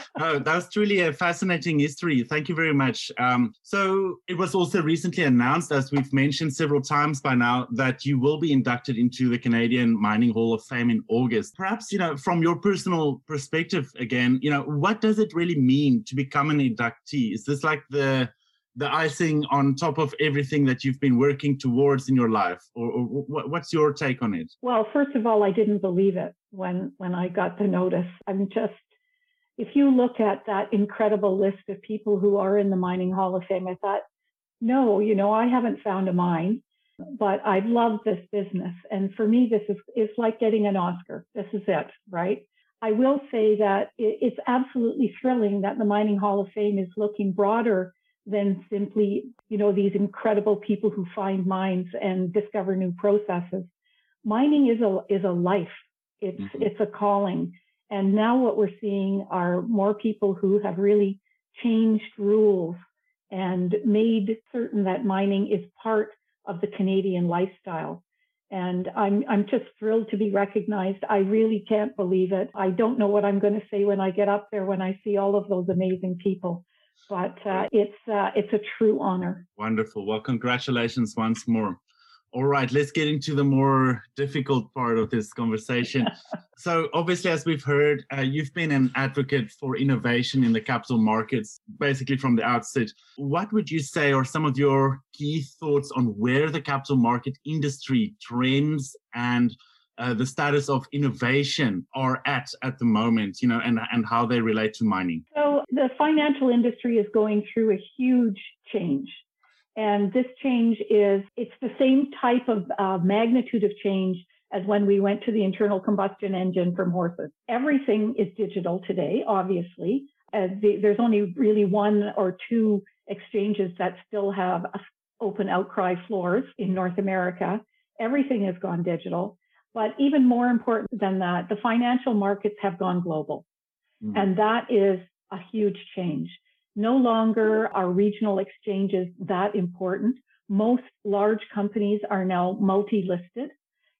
oh, that's truly a fascinating history. Thank you very much. Um, so, it was also recently announced, as we've mentioned several times by now, that you will be inducted into the Canadian Mining Hall of Fame in August. Perhaps, you know, from your personal perspective, again, you know, what does it really mean to become an inductee? Is this like the the icing on top of everything that you've been working towards in your life? Or, or, what's your take on it? Well first of all i didn't believe it when when i got the notice. I'm just if you look at that incredible list of people who are in the mining hall of fame i thought no you know i haven't found a mine but i love this business. And for me this is it's like getting an oscar. This is it right? I will say that it's absolutely thrilling that the Mining Hall of Fame is looking broader than simply, you know, these incredible people who find mines and discover new processes. Mining is a is a life. It's mm-hmm. it's a calling. And now what we're seeing are more people who have really changed rules and made certain that mining is part of the Canadian lifestyle. And I'm I'm just thrilled to be recognized. I really can't believe it. I don't know what I'm going to say when I get up there when I see all of those amazing people but uh, it's uh, it's a true honor. Wonderful. Well, congratulations once more. All right, let's get into the more difficult part of this conversation. so, obviously, as we've heard, uh, you've been an advocate for innovation in the capital markets, basically from the outset. What would you say are some of your key thoughts on where the capital market industry trends and uh, the status of innovation are at at the moment, you know, and, and how they relate to mining? So the financial industry is going through a huge change. And this change is, it's the same type of uh, magnitude of change as when we went to the internal combustion engine from horses. Everything is digital today, obviously. Uh, the, there's only really one or two exchanges that still have open outcry floors in North America. Everything has gone digital. But even more important than that, the financial markets have gone global. Mm-hmm. And that is a huge change. No longer are regional exchanges that important. Most large companies are now multi-listed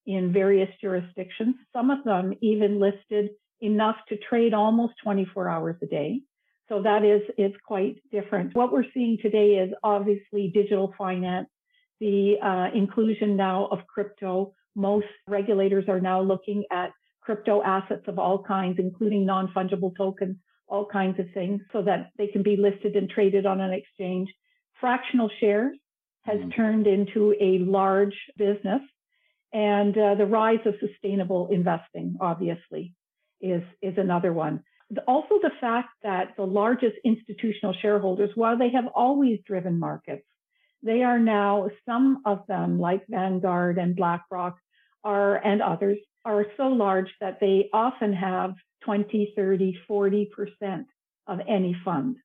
in various jurisdictions. Some of them even listed enough to trade almost 24 hours a day. So that is, is quite different. What we're seeing today is obviously digital finance, the uh, inclusion now of crypto, most regulators are now looking at crypto assets of all kinds, including non fungible tokens, all kinds of things, so that they can be listed and traded on an exchange. Fractional shares has mm-hmm. turned into a large business. And uh, the rise of sustainable investing, obviously, is, is another one. Also, the fact that the largest institutional shareholders, while they have always driven markets, they are now, some of them, like Vanguard and BlackRock, are and others are so large that they often have 20, 30, 40% of any fund.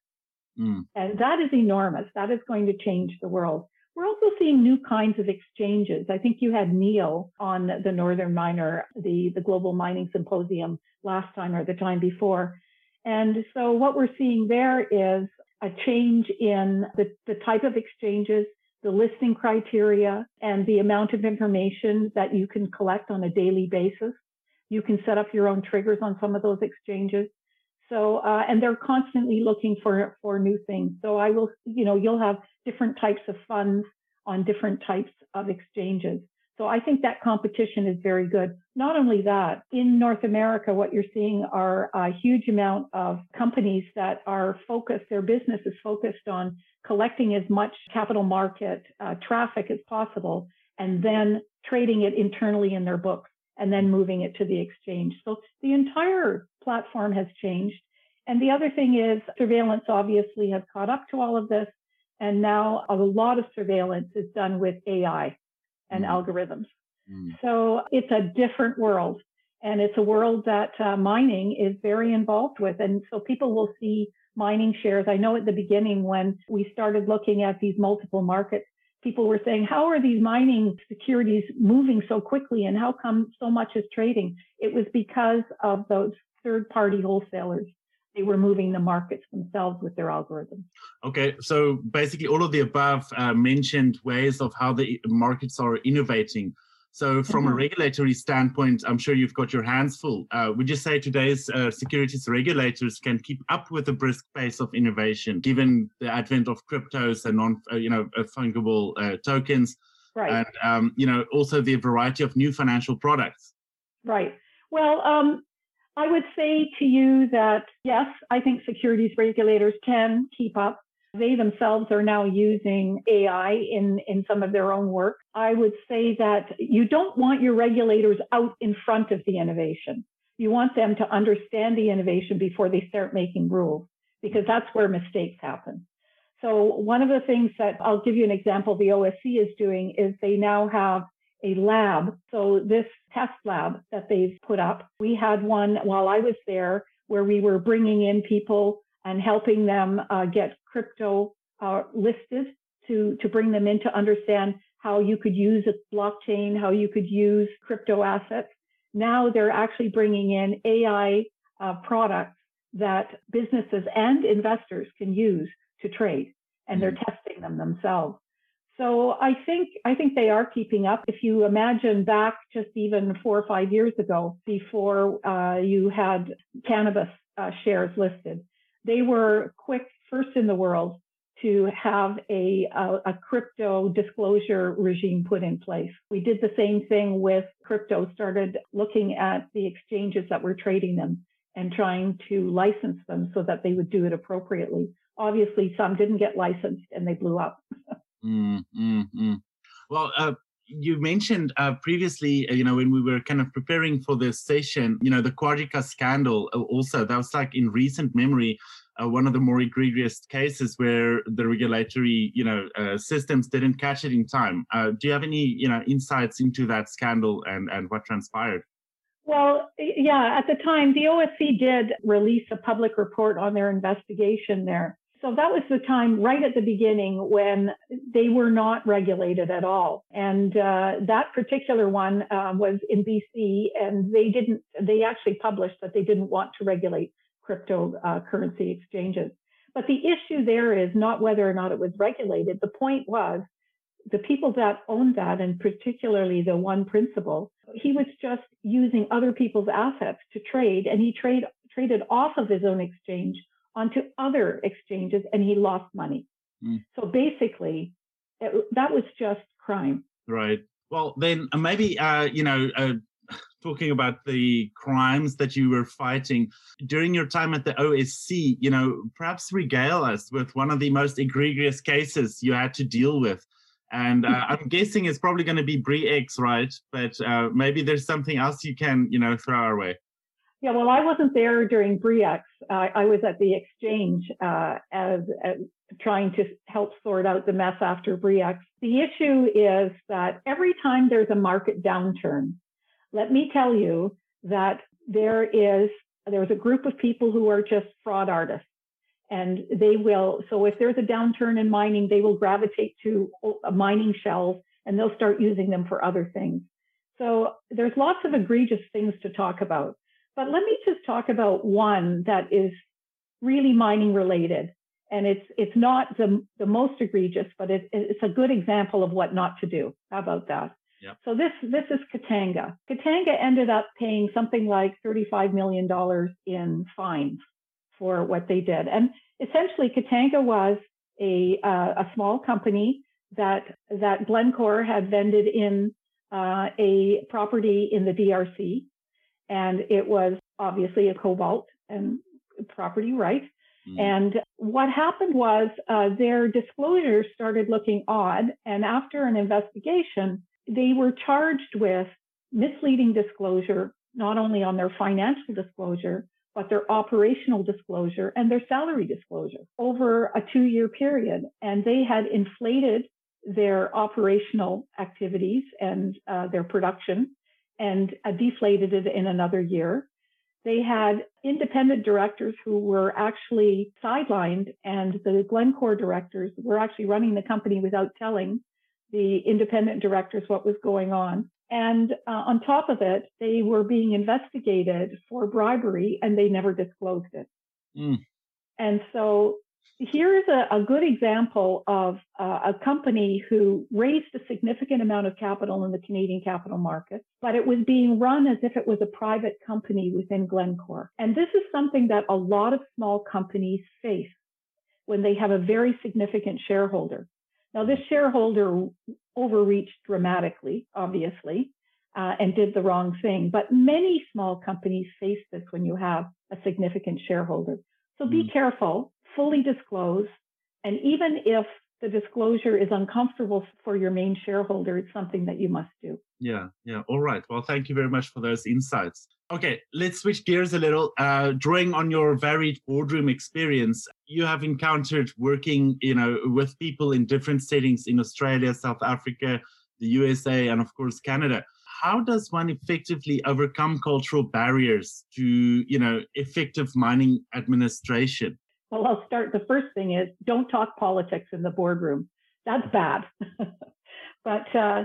Mm. And that is enormous. That is going to change the world. We're also seeing new kinds of exchanges. I think you had Neil on the Northern Miner, the, the Global Mining Symposium last time or the time before. And so what we're seeing there is a change in the, the type of exchanges, the listing criteria, and the amount of information that you can collect on a daily basis. You can set up your own triggers on some of those exchanges. So, uh, and they're constantly looking for, for new things. So I will, you know, you'll have different types of funds on different types of exchanges. So I think that competition is very good. Not only that, in North America, what you're seeing are a huge amount of companies that are focused, their business is focused on collecting as much capital market uh, traffic as possible and then trading it internally in their books and then moving it to the exchange. So the entire platform has changed. And the other thing is surveillance obviously has caught up to all of this. And now a lot of surveillance is done with AI and mm. algorithms. Mm. So it's a different world. And it's a world that uh, mining is very involved with. And so people will see mining shares. I know at the beginning when we started looking at these multiple markets, people were saying, how are these mining securities moving so quickly and how come so much is trading? It was because of those third party wholesalers. They were moving the markets themselves with their algorithms. Okay, so basically, all of the above uh, mentioned ways of how the markets are innovating. So, from mm-hmm. a regulatory standpoint, I'm sure you've got your hands full. Uh, would you say today's uh, securities regulators can keep up with the brisk pace of innovation, given the advent of cryptos and non, uh, you know, uh, fungible uh, tokens, right. and um, you know, also the variety of new financial products? Right. Well, um, I would say to you that yes, I think securities regulators can keep up. They themselves are now using AI in, in some of their own work. I would say that you don't want your regulators out in front of the innovation. You want them to understand the innovation before they start making rules, because that's where mistakes happen. So one of the things that I'll give you an example the OSC is doing is they now have a lab. So this test lab that they've put up, we had one while I was there where we were bringing in people and helping them uh, get crypto uh, listed to, to bring them in to understand how you could use a blockchain, how you could use crypto assets. Now they're actually bringing in AI uh, products that businesses and investors can use to trade, and they're mm-hmm. testing them themselves. So I think I think they are keeping up. If you imagine back just even four or five years ago, before uh, you had cannabis uh, shares listed, they were quick first in the world to have a, a, a, crypto disclosure regime put in place. We did the same thing with crypto, started looking at the exchanges that were trading them and trying to license them so that they would do it appropriately. Obviously, some didn't get licensed and they blew up. mm, mm, mm. Well, uh, you mentioned uh, previously, uh, you know, when we were kind of preparing for this session, you know, the Quadriga scandal uh, also, that was like in recent memory, uh, one of the more egregious cases where the regulatory, you know, uh, systems didn't catch it in time. Uh, do you have any, you know, insights into that scandal and, and what transpired? Well, yeah, at the time, the OSC did release a public report on their investigation there. So that was the time right at the beginning when they were not regulated at all. And uh, that particular one uh, was in BC, and they didn't, they actually published that they didn't want to regulate cryptocurrency uh, exchanges. But the issue there is not whether or not it was regulated. The point was the people that owned that, and particularly the one principal, he was just using other people's assets to trade, and he trade, traded off of his own exchange onto other exchanges and he lost money. Mm. So basically, it, that was just crime. Right. Well, then uh, maybe, uh, you know, uh, talking about the crimes that you were fighting during your time at the OSC, you know, perhaps regale us with one of the most egregious cases you had to deal with. And uh, I'm guessing it's probably going to be Bre-X, right? But uh, maybe there's something else you can, you know, throw our way. Yeah, well, I wasn't there during Bre-X. Uh, I was at the exchange uh, as, as, trying to help sort out the mess after Bre-X. The issue is that every time there's a market downturn, let me tell you that there is there's a group of people who are just fraud artists. And they will, so if there's a downturn in mining, they will gravitate to mining shells and they'll start using them for other things. So there's lots of egregious things to talk about. But let me just talk about one that is really mining related. And it's it's not the, the most egregious, but it, it's a good example of what not to do. How about that? Yep. So this this is Katanga. Katanga ended up paying something like $35 million in fines for what they did. And essentially, Katanga was a, uh, a small company that, that Glencore had vended in uh, a property in the DRC. And it was obviously a cobalt and property right. Mm. And what happened was uh, their disclosures started looking odd. And after an investigation, they were charged with misleading disclosure, not only on their financial disclosure, but their operational disclosure and their salary disclosure over a two year period. And they had inflated their operational activities and uh, their production and uh, deflated it in another year. They had independent directors who were actually sidelined, and the Glencore directors were actually running the company without telling the independent directors what was going on. And uh, on top of it, they were being investigated for bribery and they never disclosed it. Mm. And so here's a, a good example of uh, a company who raised a significant amount of capital in the Canadian capital market, but it was being run as if it was a private company within Glencore. And this is something that a lot of small companies face when they have a very significant shareholder. Now, this shareholder overreached dramatically, obviously, uh, and did the wrong thing. But many small companies face this when you have a significant shareholder. So be mm. careful, fully disclose, and even if the disclosure is uncomfortable for your main shareholder, it's something that you must do. Yeah, yeah. All right. Well, thank you very much for those insights. Okay, let's switch gears a little. Uh, drawing on your varied boardroom experience, you have encountered working, you know, with people in different settings in Australia, South Africa, the USA, and of course Canada. How does one effectively overcome cultural barriers to, you know, effective mining administration? Well, I'll start. The first thing is don't talk politics in the boardroom. That's bad. but uh,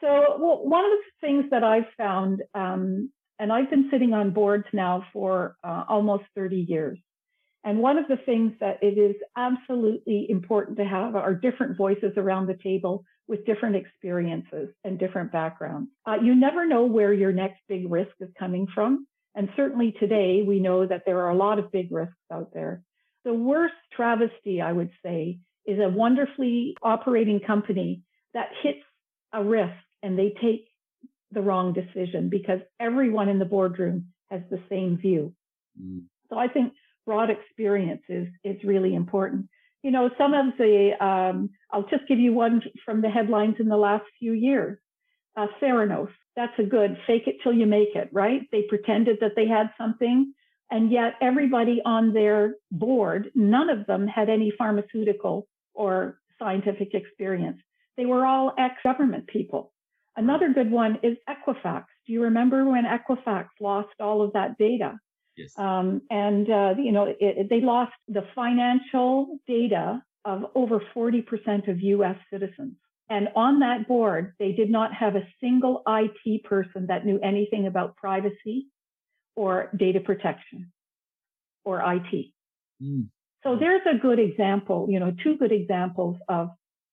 so, well, one of the things that I've found, um, and I've been sitting on boards now for uh, almost 30 years. And one of the things that it is absolutely important to have are different voices around the table with different experiences and different backgrounds. Uh, you never know where your next big risk is coming from. And certainly today, we know that there are a lot of big risks out there. The worst travesty, I would say, is a wonderfully operating company that hits a risk and they take the wrong decision because everyone in the boardroom has the same view. Mm. So I think broad experience is, is really important. You know, some of the, um, I'll just give you one from the headlines in the last few years. Uh, Theranos, that's a good fake it till you make it, right? They pretended that they had something and yet, everybody on their board, none of them had any pharmaceutical or scientific experience. They were all ex government people. Another good one is Equifax. Do you remember when Equifax lost all of that data? Yes. Um, and, uh, you know, it, it, they lost the financial data of over 40% of US citizens. And on that board, they did not have a single IT person that knew anything about privacy or data protection or IT. Mm. So there's a good example, you know, two good examples of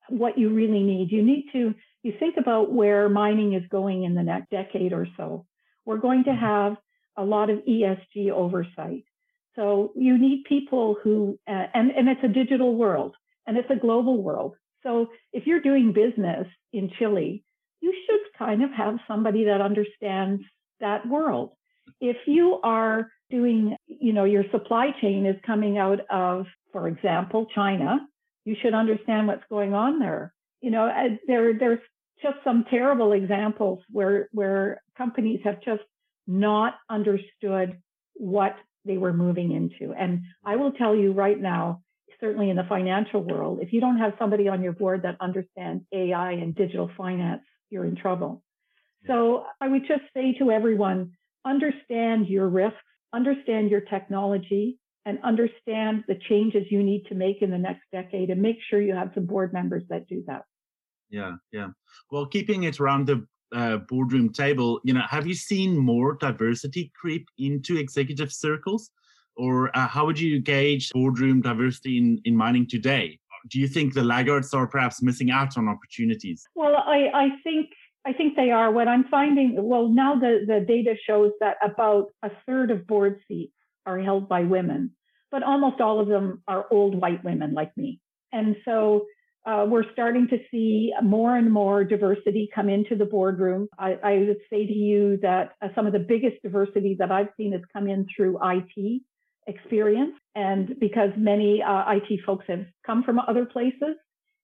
what you really need. You need to, you think about where mining is going in the next decade or so. We're going to mm-hmm. have a lot of ESG oversight. So you need people who, uh, and, and it's a digital world and it's a global world. So if you're doing business in Chile, you should kind of have somebody that understands that world if you are doing, you know, your supply chain is coming out of, for example, China, you should understand what's going on there. You know, uh, there, there's just some terrible examples where, where companies have just not understood what they were moving into. And I will tell you right now, certainly in the financial world, if you don't have somebody on your board that understands AI and digital finance, you're in trouble. So I would just say to everyone, understand your risks understand your technology and understand the changes you need to make in the next decade and make sure you have some board members that do that. Yeah, yeah. Well, keeping it around the uh, boardroom table, you know, have you seen more diversity creep into executive circles? Or uh, how would you gauge boardroom diversity in, in mining today? Do you think the laggards are perhaps missing out on opportunities? Well, I, I think I think they are. What I'm finding, well, now the, the data shows that about a third of board seats are held by women, but almost all of them are old white women like me. And so uh, we're starting to see more and more diversity come into the boardroom. I, I would say to you that uh, some of the biggest diversity that I've seen has come in through IT experience. And because many uh, IT folks have come from other places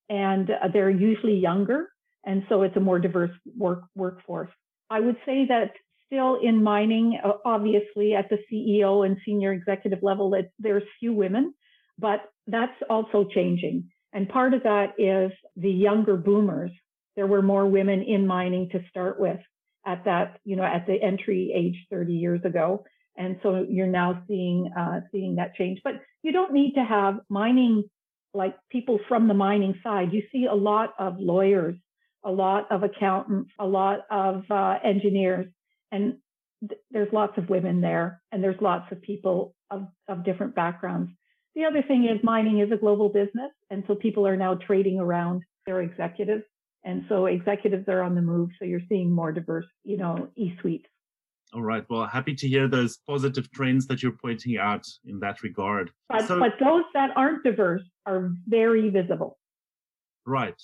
and uh, they're usually younger. And so it's a more diverse work workforce. I would say that still in mining, obviously at the CEO and senior executive level, there's few women, but that's also changing. And part of that is the younger boomers. There were more women in mining to start with at that, you know, at the entry age 30 years ago. And so you're now seeing, uh, seeing that change, but you don't need to have mining, like people from the mining side. You see a lot of lawyers, a lot of accountants, a lot of uh, engineers, and th- there's lots of women there and there's lots of people of, of different backgrounds. The other thing is mining is a global business. And so people are now trading around their executives. And so executives are on the move. So you're seeing more diverse, you know, C-suites. All right. Well, happy to hear those positive trends that you're pointing out in that regard. But, so, but those that aren't diverse are very visible. Right.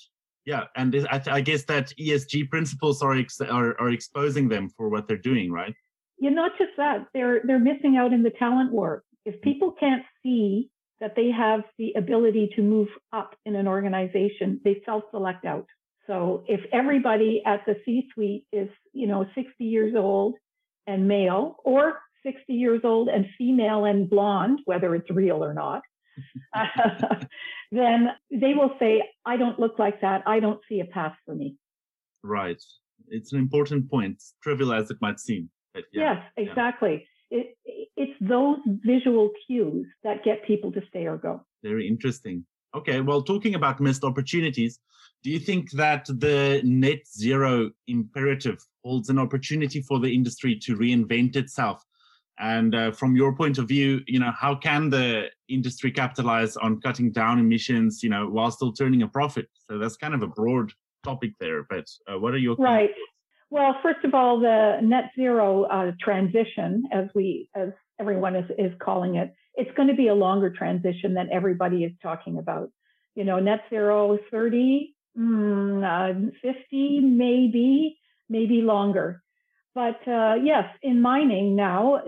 Yeah. And I, I guess that ESG principles are, ex- are, are exposing them for what they're doing, right? Yeah, not just that. They're, they're missing out in the talent war. If mm. people can't see that they have the ability to move up in an organization, they self-select out. So if everybody at the C-suite is, you know, 60 years old and male or 60 years old and female and blonde, whether it's real or not, then they will say, I don't look like that. I don't see a path for me. Right. It's an important point, trivial as it might seem. Yeah, yes, exactly. Yeah. It, it's those visual cues that get people to stay or go. Very interesting. Okay, well, talking about missed opportunities, do you think that the net zero imperative holds an opportunity for the industry to reinvent itself? And uh, from your point of view, you know, how can the industry capitalize on cutting down emissions, you know, while still turning a profit? So that's kind of a broad topic there. But uh, what are your right? Well, first of all, the net zero uh, transition, as we as everyone is, is calling it, it's going to be a longer transition than everybody is talking about. You know, net zero 30, mm, uh, 50, maybe, maybe longer. But uh, yes, in mining now,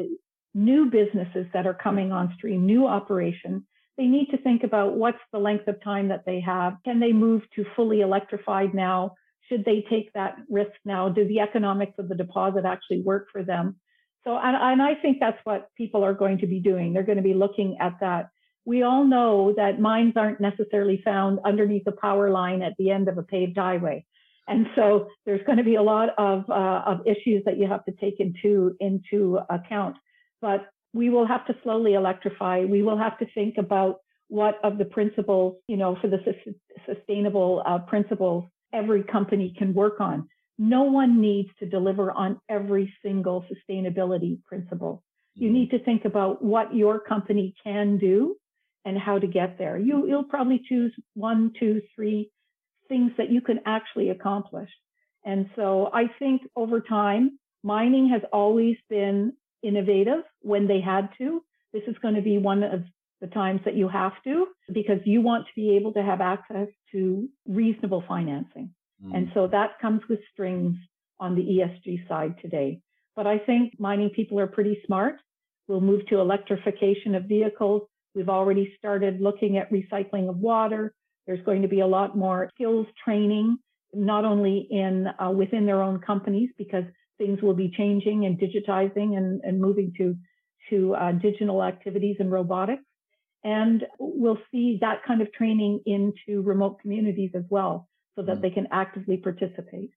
new businesses that are coming on stream, new operations, they need to think about what's the length of time that they have. Can they move to fully electrified now? Should they take that risk now? Do the economics of the deposit actually work for them? So, and, and I think that's what people are going to be doing. They're going to be looking at that. We all know that mines aren't necessarily found underneath a power line at the end of a paved highway. And so there's going to be a lot of, uh, of issues that you have to take into, into account. But we will have to slowly electrify. We will have to think about what of the principles, you know, for the su- sustainable uh, principles every company can work on no one needs to deliver on every single sustainability principle. You mm-hmm. need to think about what your company can do and how to get there. You, you'll probably choose one, two, three things that you can actually accomplish. And so I think over time, mining has always been innovative when they had to. This is going to be one of the times that you have to because you want to be able to have access to reasonable financing. Mm. And so that comes with strings on the ESG side today. But I think mining people are pretty smart. We'll move to electrification of vehicles. We've already started looking at recycling of water. There's going to be a lot more skills training, not only in uh, within their own companies, because things will be changing and digitizing and, and moving to to uh, digital activities and robotics. And we'll see that kind of training into remote communities as well so that mm. they can actively participate.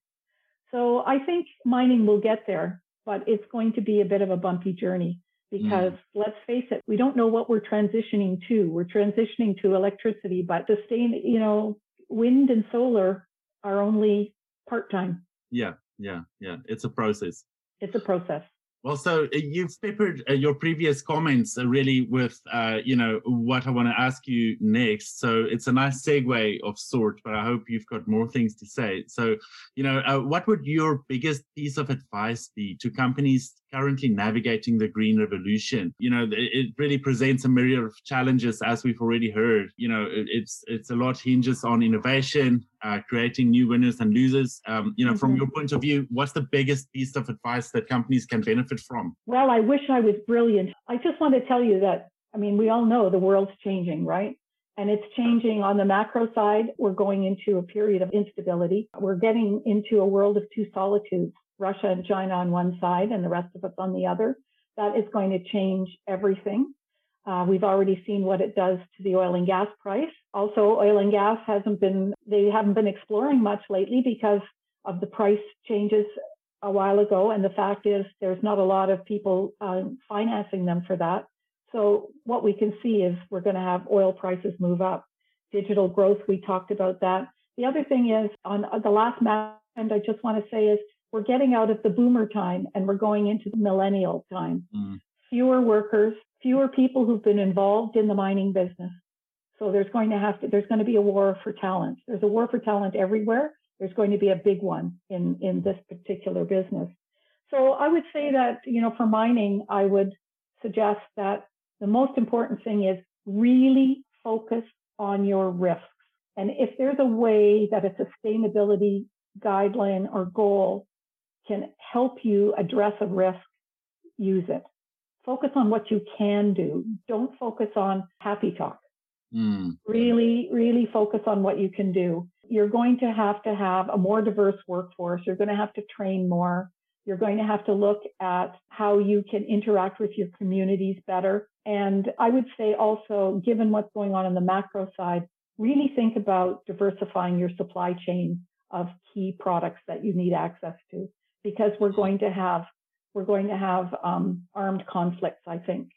So I think mining will get there, but it's going to be a bit of a bumpy journey because mm. let's face it, we don't know what we're transitioning to. We're transitioning to electricity, but sustain, you know, wind and solar are only part time. Yeah, yeah, yeah. It's a process. It's a process. Well, so uh, you've peppered uh, your previous comments uh, really with, uh, you know, what I want to ask you next. So it's a nice segue of sort, but I hope you've got more things to say. So, you know, uh, what would your biggest piece of advice be to companies currently navigating the green revolution? You know, it really presents a myriad of challenges, as we've already heard. You know, it's it's a lot hinges on innovation, uh, creating new winners and losers. Um, you know, mm-hmm. from your point of view, what's the biggest piece of advice that companies can benefit from? Well, I wish I was brilliant. I just want to tell you that, I mean, we all know the world's changing, right? And it's changing on the macro side. We're going into a period of instability. We're getting into a world of two solitudes, Russia and China on one side and the rest of us on the other. That is going to change everything. Uh, we've already seen what it does to the oil and gas price. Also, oil and gas hasn't been, they haven't been exploring much lately because of the price changes a while ago. And the fact is, there's not a lot of people uh, financing them for that. So what we can see is we're going to have oil prices move up. Digital growth, we talked about that. The other thing is on the last map, and I just want to say is we're getting out of the boomer time and we're going into the millennial time. Mm. Fewer workers, fewer people who've been involved in the mining business. So there's going to have to, there's going to be a war for talent. There's a war for talent everywhere. There's going to be a big one in, in this particular business. So I would say that, you know, for mining, I would suggest that the most important thing is really focus on your risks. And if there's a way that a sustainability guideline or goal can help you address a risk, use it. Focus on what you can do. Don't focus on happy talk. Mm. Really, really focus on what you can do. You're going to have to have a more diverse workforce. You're going to have to train more. You're going to have to look at how you can interact with your communities better. And I would say also, given what's going on in the macro side, really think about diversifying your supply chain of key products that you need access to because we're going to have we're going to have um, armed conflicts, I think.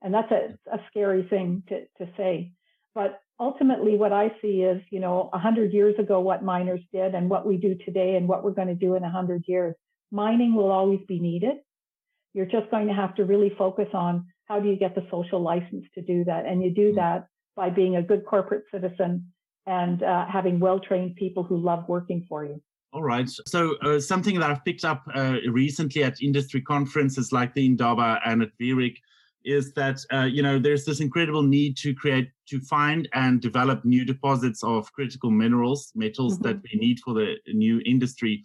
And that's a, a scary thing to, to say. But ultimately, what I see is, you know, 100 years ago, what miners did and what we do today and what we're going to do in 100 years. Mining will always be needed. You're just going to have to really focus on how do you get the social license to do that. And you do mm. that by being a good corporate citizen and uh, having well trained people who love working for you. All right. So uh, something that I've picked up uh, recently at industry conferences like the Indaba and at VRIC is that uh, you know there's this incredible need to create to find and develop new deposits of critical minerals metals mm-hmm. that we need for the new industry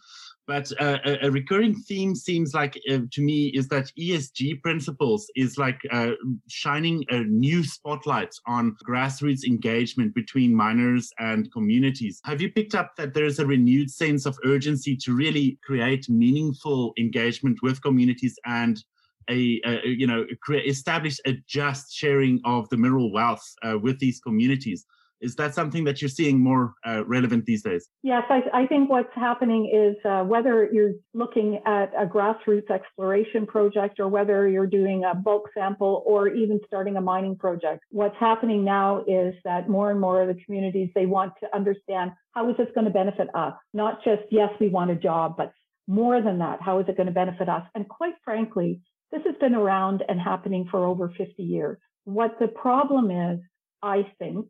but uh, a, a, recurring theme seems like uh, to me is that ESG principles is like uh, shining a new spotlight on grassroots engagement between miners and communities. Have you picked up that there is a renewed sense of urgency to really create meaningful engagement with communities and a, a you know establish a just sharing of the mineral wealth uh, with these communities? Is that something that you're seeing more uh, relevant these days? Yes, I, I, think what's happening is uh, whether you're looking at a grassroots exploration project or whether you're doing a bulk sample or even starting a mining project, what's happening now is that more and more of the communities, they want to understand how is this going to benefit us? Not just, yes, we want a job, but more than that, how is it going to benefit us? And quite frankly, this has been around and happening for over 50 years. What the problem is, I think,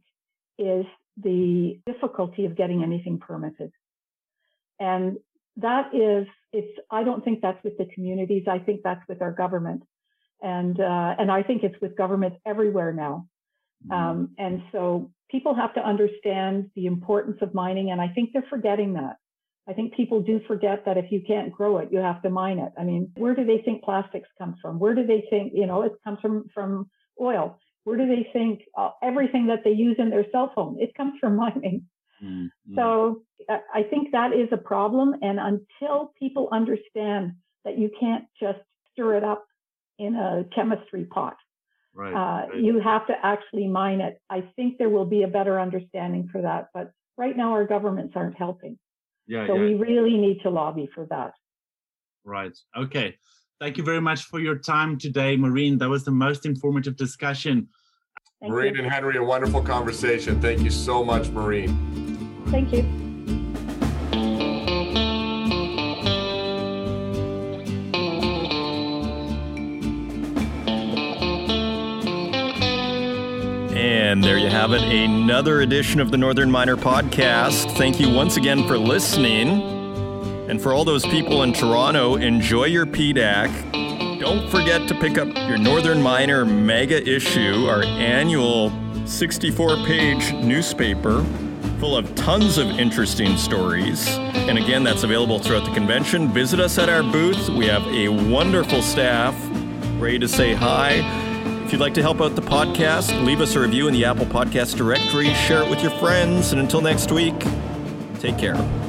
is the difficulty of getting anything permitted. And that is, it's, I don't think that's with the communities. I think that's with our government. And, uh, and I think it's with governments everywhere now. Mm-hmm. Um, and so people have to understand the importance of mining. And I think they're forgetting that. I think people do forget that if you can't grow it, you have to mine it. I mean, where do they think plastics comes from? Where do they think, you know, it comes from, from oil? Where do they think uh, everything that they use in their cell phone? It comes from mining. Mm-hmm. So I think that is a problem. And until people understand that you can't just stir it up in a chemistry pot, right, uh, right. you have to actually mine it. I think there will be a better understanding for that. But right now, our governments aren't helping. Yeah, so yeah. we really need to lobby for that. Right. Okay. Thank you very much for your time today, Maureen. That was the most informative discussion. Thank Maureen you. and Henry, a wonderful conversation. Thank you so much, Maureen. Thank you. And there you have it, another edition of the Northern Miner Podcast. Thank you once again for listening. And for all those people in Toronto, enjoy your PDAC. Don't forget to pick up your Northern Miner mega issue, our annual 64 page newspaper full of tons of interesting stories. And again, that's available throughout the convention. Visit us at our booth. We have a wonderful staff ready to say hi. If you'd like to help out the podcast, leave us a review in the Apple Podcast directory, share it with your friends, and until next week, take care.